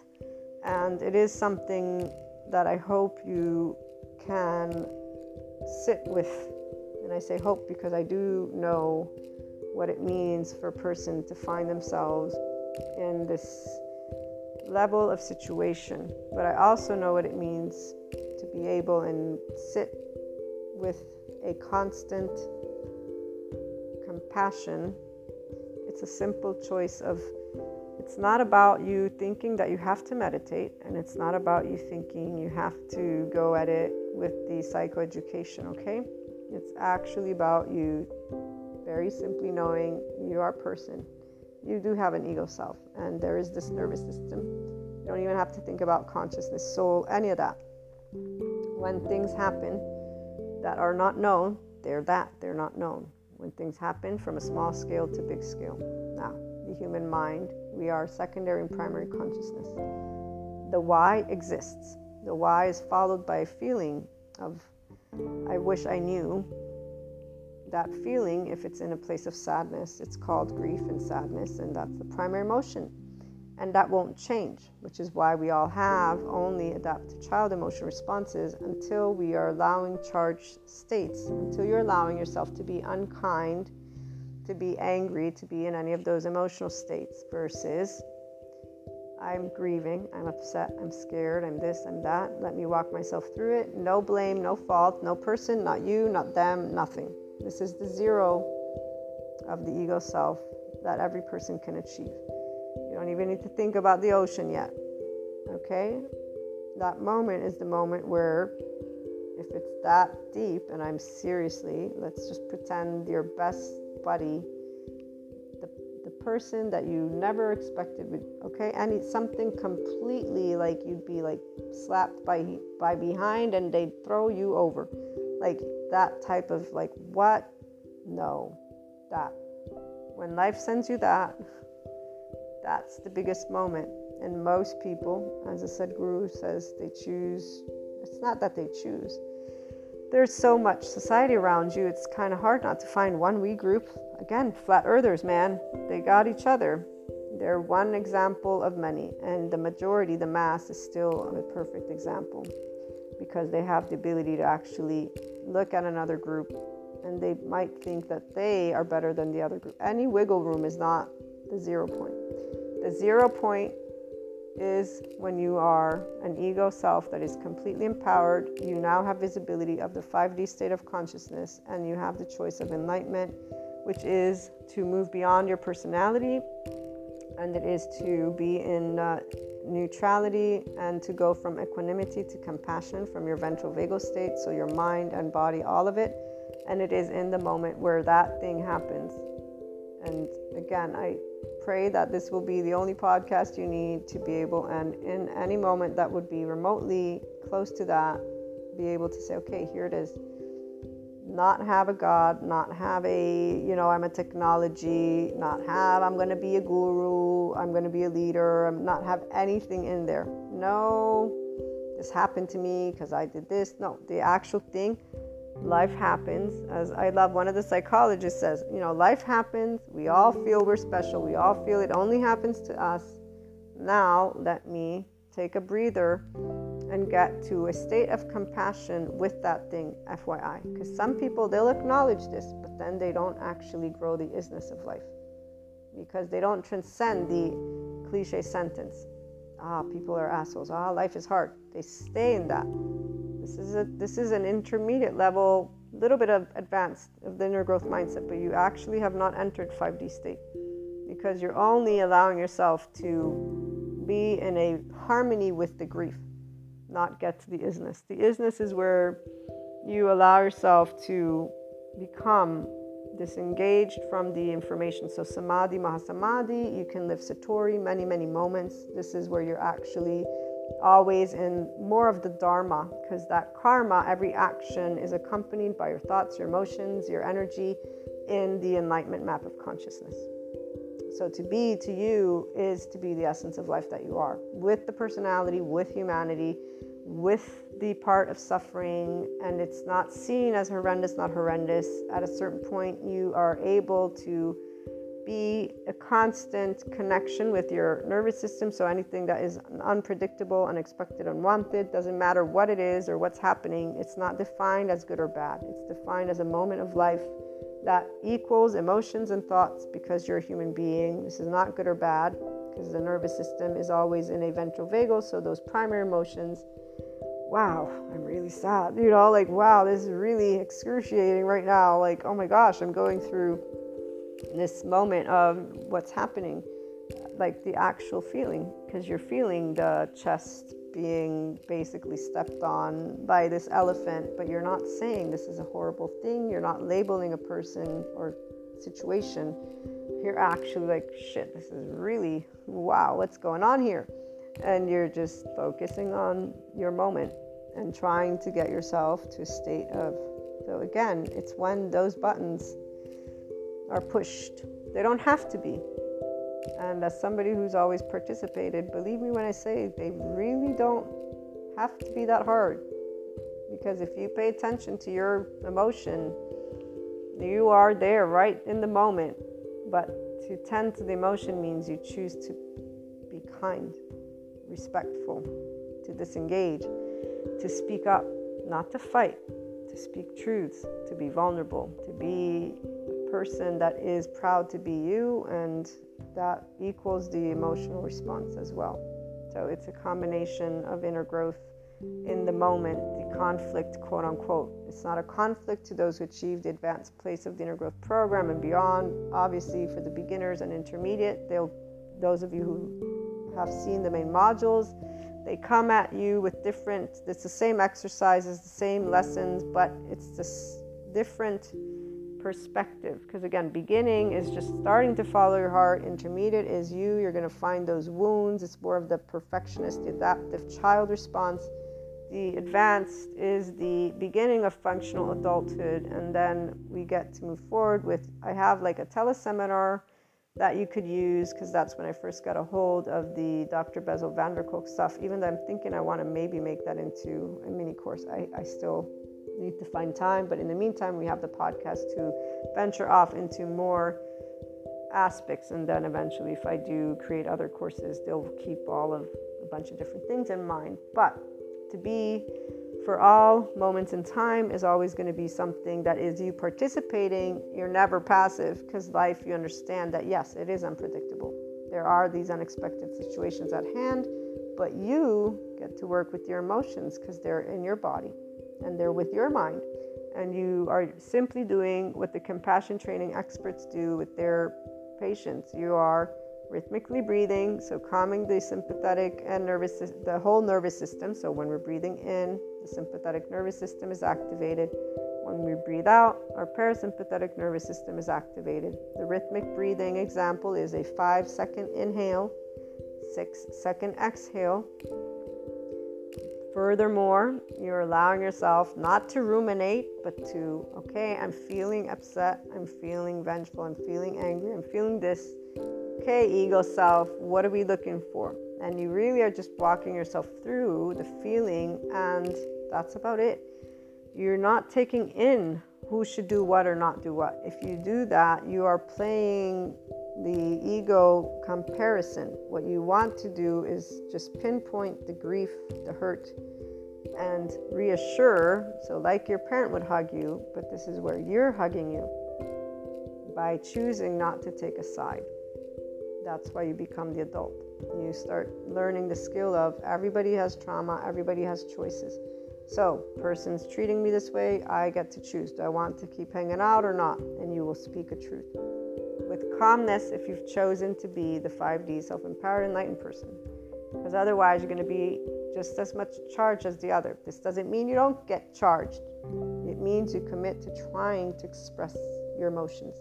And it is something that I hope you can sit with. And I say hope because I do know what it means for a person to find themselves in this level of situation. But I also know what it means to be able and sit with a constant compassion. It's a simple choice of it's not about you thinking that you have to meditate, and it's not about you thinking you have to go at it with the psychoeducation, okay? It's actually about you very simply knowing you are a person. You do have an ego self, and there is this nervous system. You don't even have to think about consciousness, soul, any of that. When things happen that are not known, they're that, they're not known. When things happen from a small scale to big scale. Now, the human mind, we are secondary and primary consciousness. The why exists. The why is followed by a feeling of, I wish I knew. That feeling, if it's in a place of sadness, it's called grief and sadness, and that's the primary emotion. And that won't change, which is why we all have only adapted child emotion responses until we are allowing charged states, until you're allowing yourself to be unkind, to be angry, to be in any of those emotional states, versus I'm grieving, I'm upset, I'm scared, I'm this, I'm that. Let me walk myself through it. No blame, no fault, no person, not you, not them, nothing. This is the zero of the ego self that every person can achieve. You don't even need to think about the ocean yet. Okay? That moment is the moment where, if it's that deep, and I'm seriously, let's just pretend your best buddy the, the person that you never expected would okay and it's something completely like you'd be like slapped by by behind and they'd throw you over like that type of like what? No. That. When life sends you that that's the biggest moment. And most people as a Sadhguru says they choose it's not that they choose. There's so much society around you, it's kind of hard not to find one we group. Again, flat earthers, man, they got each other. They're one example of many, and the majority, the mass, is still a perfect example. Because they have the ability to actually look at another group and they might think that they are better than the other group. Any wiggle room is not the zero point. The zero point is when you are an ego self that is completely empowered. You now have visibility of the 5D state of consciousness, and you have the choice of enlightenment, which is to move beyond your personality, and it is to be in uh, neutrality and to go from equanimity to compassion from your ventral vagal state, so your mind and body, all of it. And it is in the moment where that thing happens. And again, I pray that this will be the only podcast you need to be able, and in any moment that would be remotely close to that, be able to say, okay, here it is. Not have a God, not have a, you know, I'm a technology, not have, I'm going to be a guru, I'm going to be a leader, I'm not have anything in there. No, this happened to me because I did this. No, the actual thing life happens as i love one of the psychologists says you know life happens we all feel we're special we all feel it only happens to us now let me take a breather and get to a state of compassion with that thing fyi because some people they'll acknowledge this but then they don't actually grow the isness of life. Because they don't transcend the cliche sentence ah people are assholes. Ah life is hard. They stay in that. This is a this is an intermediate level, a little bit of advanced of the inner growth mindset, but you actually have not entered 5D state. Because you're only allowing yourself to be in a harmony with the grief, not get to the isness. The isness is where you allow yourself to become disengaged from the information. So, samadhi, mahasamadhi, you can live satori many, many moments. This is where you're actually always in more of the Dharma, because that karma, every action is accompanied by your thoughts, your emotions, your energy in the enlightenment map of consciousness. So, to be to you is to be the essence of life that you are, with the personality, with humanity, with the part of suffering, and it's not seen as horrendous, not horrendous. At a certain point, you are able to be a constant connection with your nervous system. So anything that is unpredictable, unexpected, unwanted, doesn't matter what it is or what's happening, it's not defined as good or bad. It's defined as a moment of life that equals emotions and thoughts because you're a human being. This is not good or bad because the nervous system is always in a ventral vagal. So those primary emotions, wow, I'm really sad. You know, like, wow, this is really excruciating right now. Like, oh my gosh, I'm going through this moment of what's happening, like the actual feeling, because you're feeling the chest being basically stepped on by this elephant, but you're not saying this is a horrible thing. You're not labeling a person or situation. You're actually like, shit, this is really, wow, what's going on here? And you're just focusing on your moment and trying to get yourself to a state of. So, again, it's when those buttons are pushed. They don't have to be. And as somebody who's always participated, believe me when I say they really don't have to be that hard. Because if you pay attention to your emotion, you are there right in the moment. But to tend to the emotion means you choose to be kind, respectful, to disengage, to speak up, not to fight, to speak truths, to be vulnerable, to be a person that is proud to be you, and that equals the emotional response as well. So it's a combination of inner growth in the moment, the conflict, quote unquote. It's not a conflict to those who achieve the advanced place of the inner growth program and beyond. Obviously, for the beginners and intermediate, they'll those of you who have seen the main modules, they come at you with different. It's the same exercises, the same lessons, but it's this different perspective. Because again, beginning is just starting to follow your heart, intermediate is you. You're going to find those wounds. It's more of the perfectionist, adaptive child response. The advanced is the beginning of functional adulthood, and then we get to move forward with. I have like a teleseminar that you could use because that's when I first got a hold of the Dr. Bessel van der Kolk stuff. Even though I'm thinking I want to maybe make that into a mini course, I, I still need to find time. But in the meantime, we have the podcast to venture off into more aspects. And then eventually, if I do create other courses, they'll keep all of a bunch of different things in mind. But to be for all moments in time is always going to be something that is you participating. You're never passive because life, you understand that yes, it is unpredictable. There are these unexpected situations at hand, but you get to work with your emotions because they're in your body and they're with your mind. And you are simply doing what the compassion training experts do with their patients. You are rhythmically breathing, so calming the sympathetic and nervous, the whole nervous system. So when we're breathing in, the sympathetic nervous system is activated. When we breathe out, our parasympathetic nervous system is activated. The rhythmic breathing example is a five second inhale, six second exhale, Furthermore, you're allowing yourself not to ruminate, but to, okay, I'm feeling upset, I'm feeling vengeful, I'm feeling angry, I'm feeling this. Okay, ego self, what are we looking for? And you really are just walking yourself through the feeling, and that's about it. You're not taking in who should do what or not do what. If you do that, you are playing the ego comparison. What you want to do is just pinpoint the grief, the hurt, and reassure. So, like your parent would hug you, but this is where you're hugging you by choosing not to take a side. That's why you become the adult. You start learning the skill of everybody has trauma, everybody has choices. So, person's treating me this way, I get to choose. Do I want to keep hanging out or not? And you will speak a truth with calmness if you've chosen to be the 5D self empowered enlightened person. Because otherwise, you're going to be just as much charged as the other. This doesn't mean you don't get charged, it means you commit to trying to express your emotions,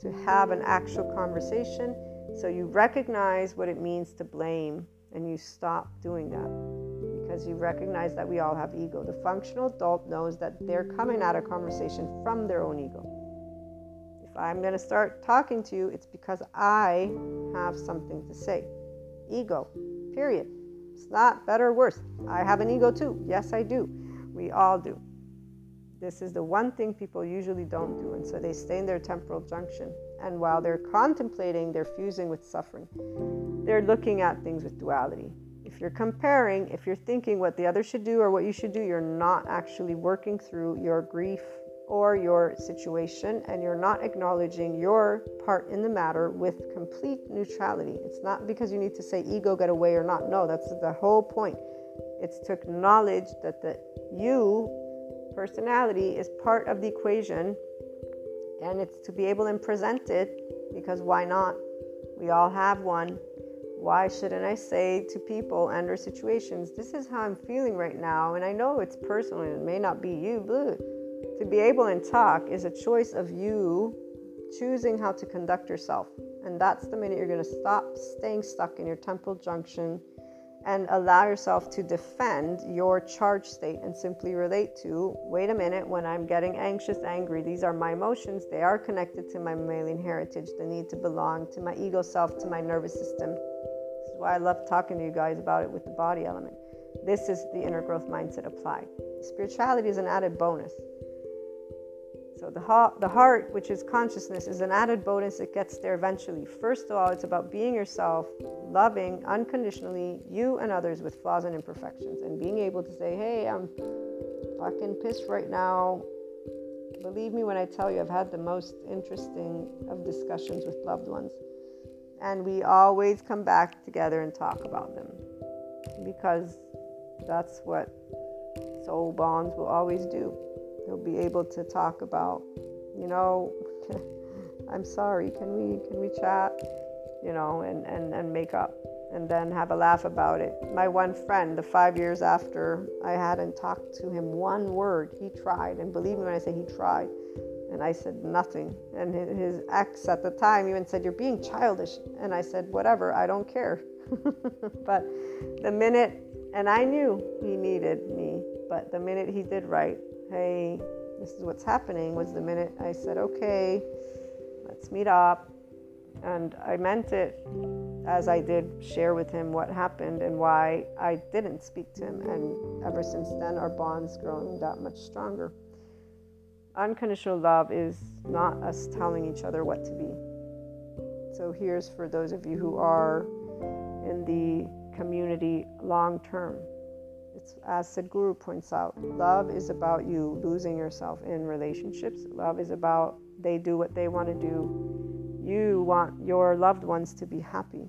to have an actual conversation so you recognize what it means to blame and you stop doing that because you recognize that we all have ego. The functional adult knows that they're coming at a conversation from their own ego. If I'm going to start talking to you, it's because I have something to say. Ego, period. It's not better or worse. I have an ego too. Yes, I do. We all do. This is the one thing people usually don't do. And so they stay in their temporal junction. And while they're contemplating, they're fusing with suffering. They're looking at things with duality. If you're comparing, if you're thinking what the other should do or what you should do, you're not actually working through your grief or your situation and you're not acknowledging your part in the matter with complete neutrality. It's not because you need to say ego get away or not. No, that's the whole point. It's to acknowledge that the you personality is part of the equation and it's to be able to present it because why not? We all have one. Why shouldn't I say to people and or situations, this is how I'm feeling right now? And I know it's personal and it may not be you, but to be able and talk is a choice of you choosing how to conduct yourself. And that's the minute you're going to stop staying stuck in your temporal junction and allow yourself to defend your charge state and simply relate to wait a minute, when I'm getting anxious, angry, these are my emotions. They are connected to my mammalian heritage, the need to belong, to my ego self, to my nervous system. Why I love talking to you guys about it with the body element. This is the inner growth mindset applied. Spirituality is an added bonus. So the heart, the heart, which is consciousness, is an added bonus. that gets there eventually. First of all, it's about being yourself, loving unconditionally you and others with flaws and imperfections, and being able to say, "Hey, I'm fucking pissed right now." Believe me when I tell you, I've had the most interesting of discussions with loved ones, and we always come back together and talk about them because that's what soul bonds will always do they'll be able to talk about, you know, (laughs) I'm sorry, can we can we chat? You know, and, and, and make up and then have a laugh about it. My one friend, the five years after I hadn't talked to him one word, he tried. And believe me when I say he tried. And I said nothing. And his ex at the time even said, You're being childish. And I said, Whatever, I don't care. (laughs) but the minute, and I knew he needed me, but the minute he did right, hey, this is what's happening, was the minute I said, okay, let's meet up. And I meant it as I did share with him what happened and why I didn't speak to him. And ever since then, our bond's grown that much stronger. Unconditional love is not us telling each other what to be. So here's for those of you who are in the community long term. It's as Sadhguru points out, love is about you losing yourself in relationships. Love is about they do what they want to do. You want your loved ones to be happy.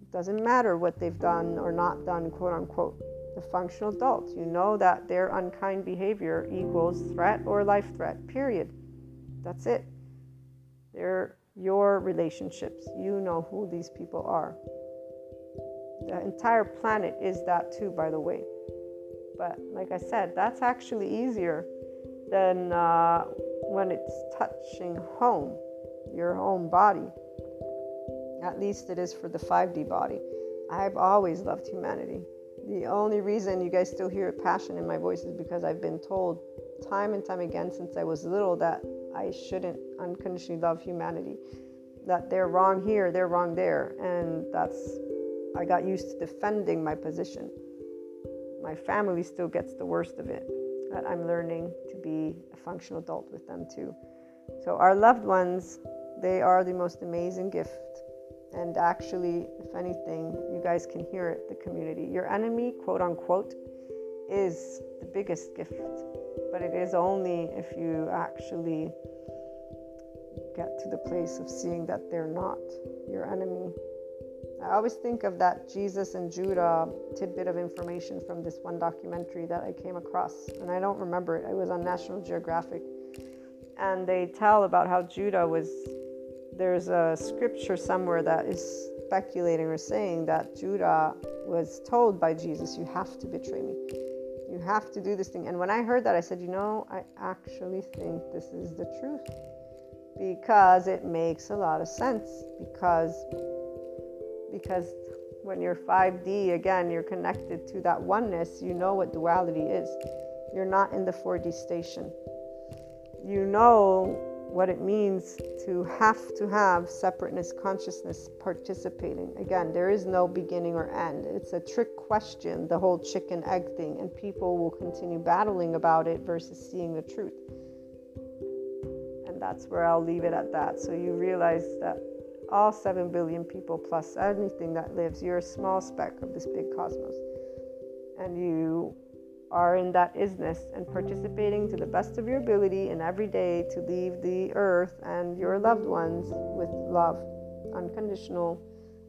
It doesn't matter what they've done or not done, quote unquote. The functional adult. you know that their unkind behavior equals threat or life threat, period. That's it. They're your relationships. You know who these people are. The entire planet is that too, by the way. But like I said, that's actually easier than uh, when it's touching home, your own body. At least it is for the 5D body. I've always loved humanity. The only reason you guys still hear passion in my voice is because I've been told time and time again since I was little that I shouldn't unconditionally love humanity. That they're wrong here, they're wrong there. And that's, I got used to defending my position my family still gets the worst of it. But I'm learning to be a functional adult with them too. So, our loved ones, they are the most amazing gift. And actually, if anything, you guys can hear it the community. Your enemy, quote unquote, is the biggest gift. But it is only if you actually get to the place of seeing that they're not your enemy I always think of that Jesus and Judah tidbit of information from this one documentary that I came across, and I don't remember it. It was on National Geographic. And they tell about how Judah was. There's a scripture somewhere that is speculating or saying that Judah was told by Jesus, You have to betray me. You have to do this thing. And when I heard that, I said, You know, I actually think this is the truth because it makes a lot of sense. Because because When you're 5D, again, you're connected to that oneness. You know what duality is. You're not in the 4D station. You know what it means to have to have separateness consciousness participating. Again, there is no beginning or end. It's a trick question, the whole chicken egg thing, and people will continue battling about it versus seeing the truth. And that's where I'll leave it at that. So you realize that all 7 billion people plus anything that lives, you're a small speck of this big cosmos. And you are in that isness and participating to the best of your ability in every day to leave the earth and your loved ones with love, unconditional,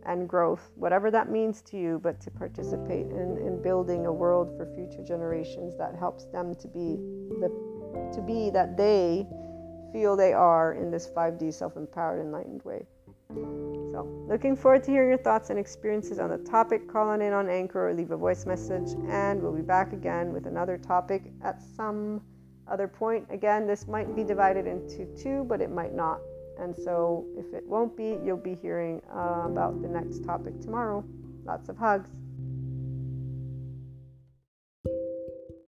and growth, whatever that means to you, but to participate in, in building a world for future generations that helps them to be the to be that they feel they are in this 5D self-empowered enlightened way. So, looking forward to hearing your thoughts and experiences on the topic. Call on in on Anchor or leave a voice message, and we'll be back again with another topic at some other point. Again, this might be divided into two, but it might not. And so, if it won't be, you'll be hearing uh, about the next topic tomorrow. Lots of hugs.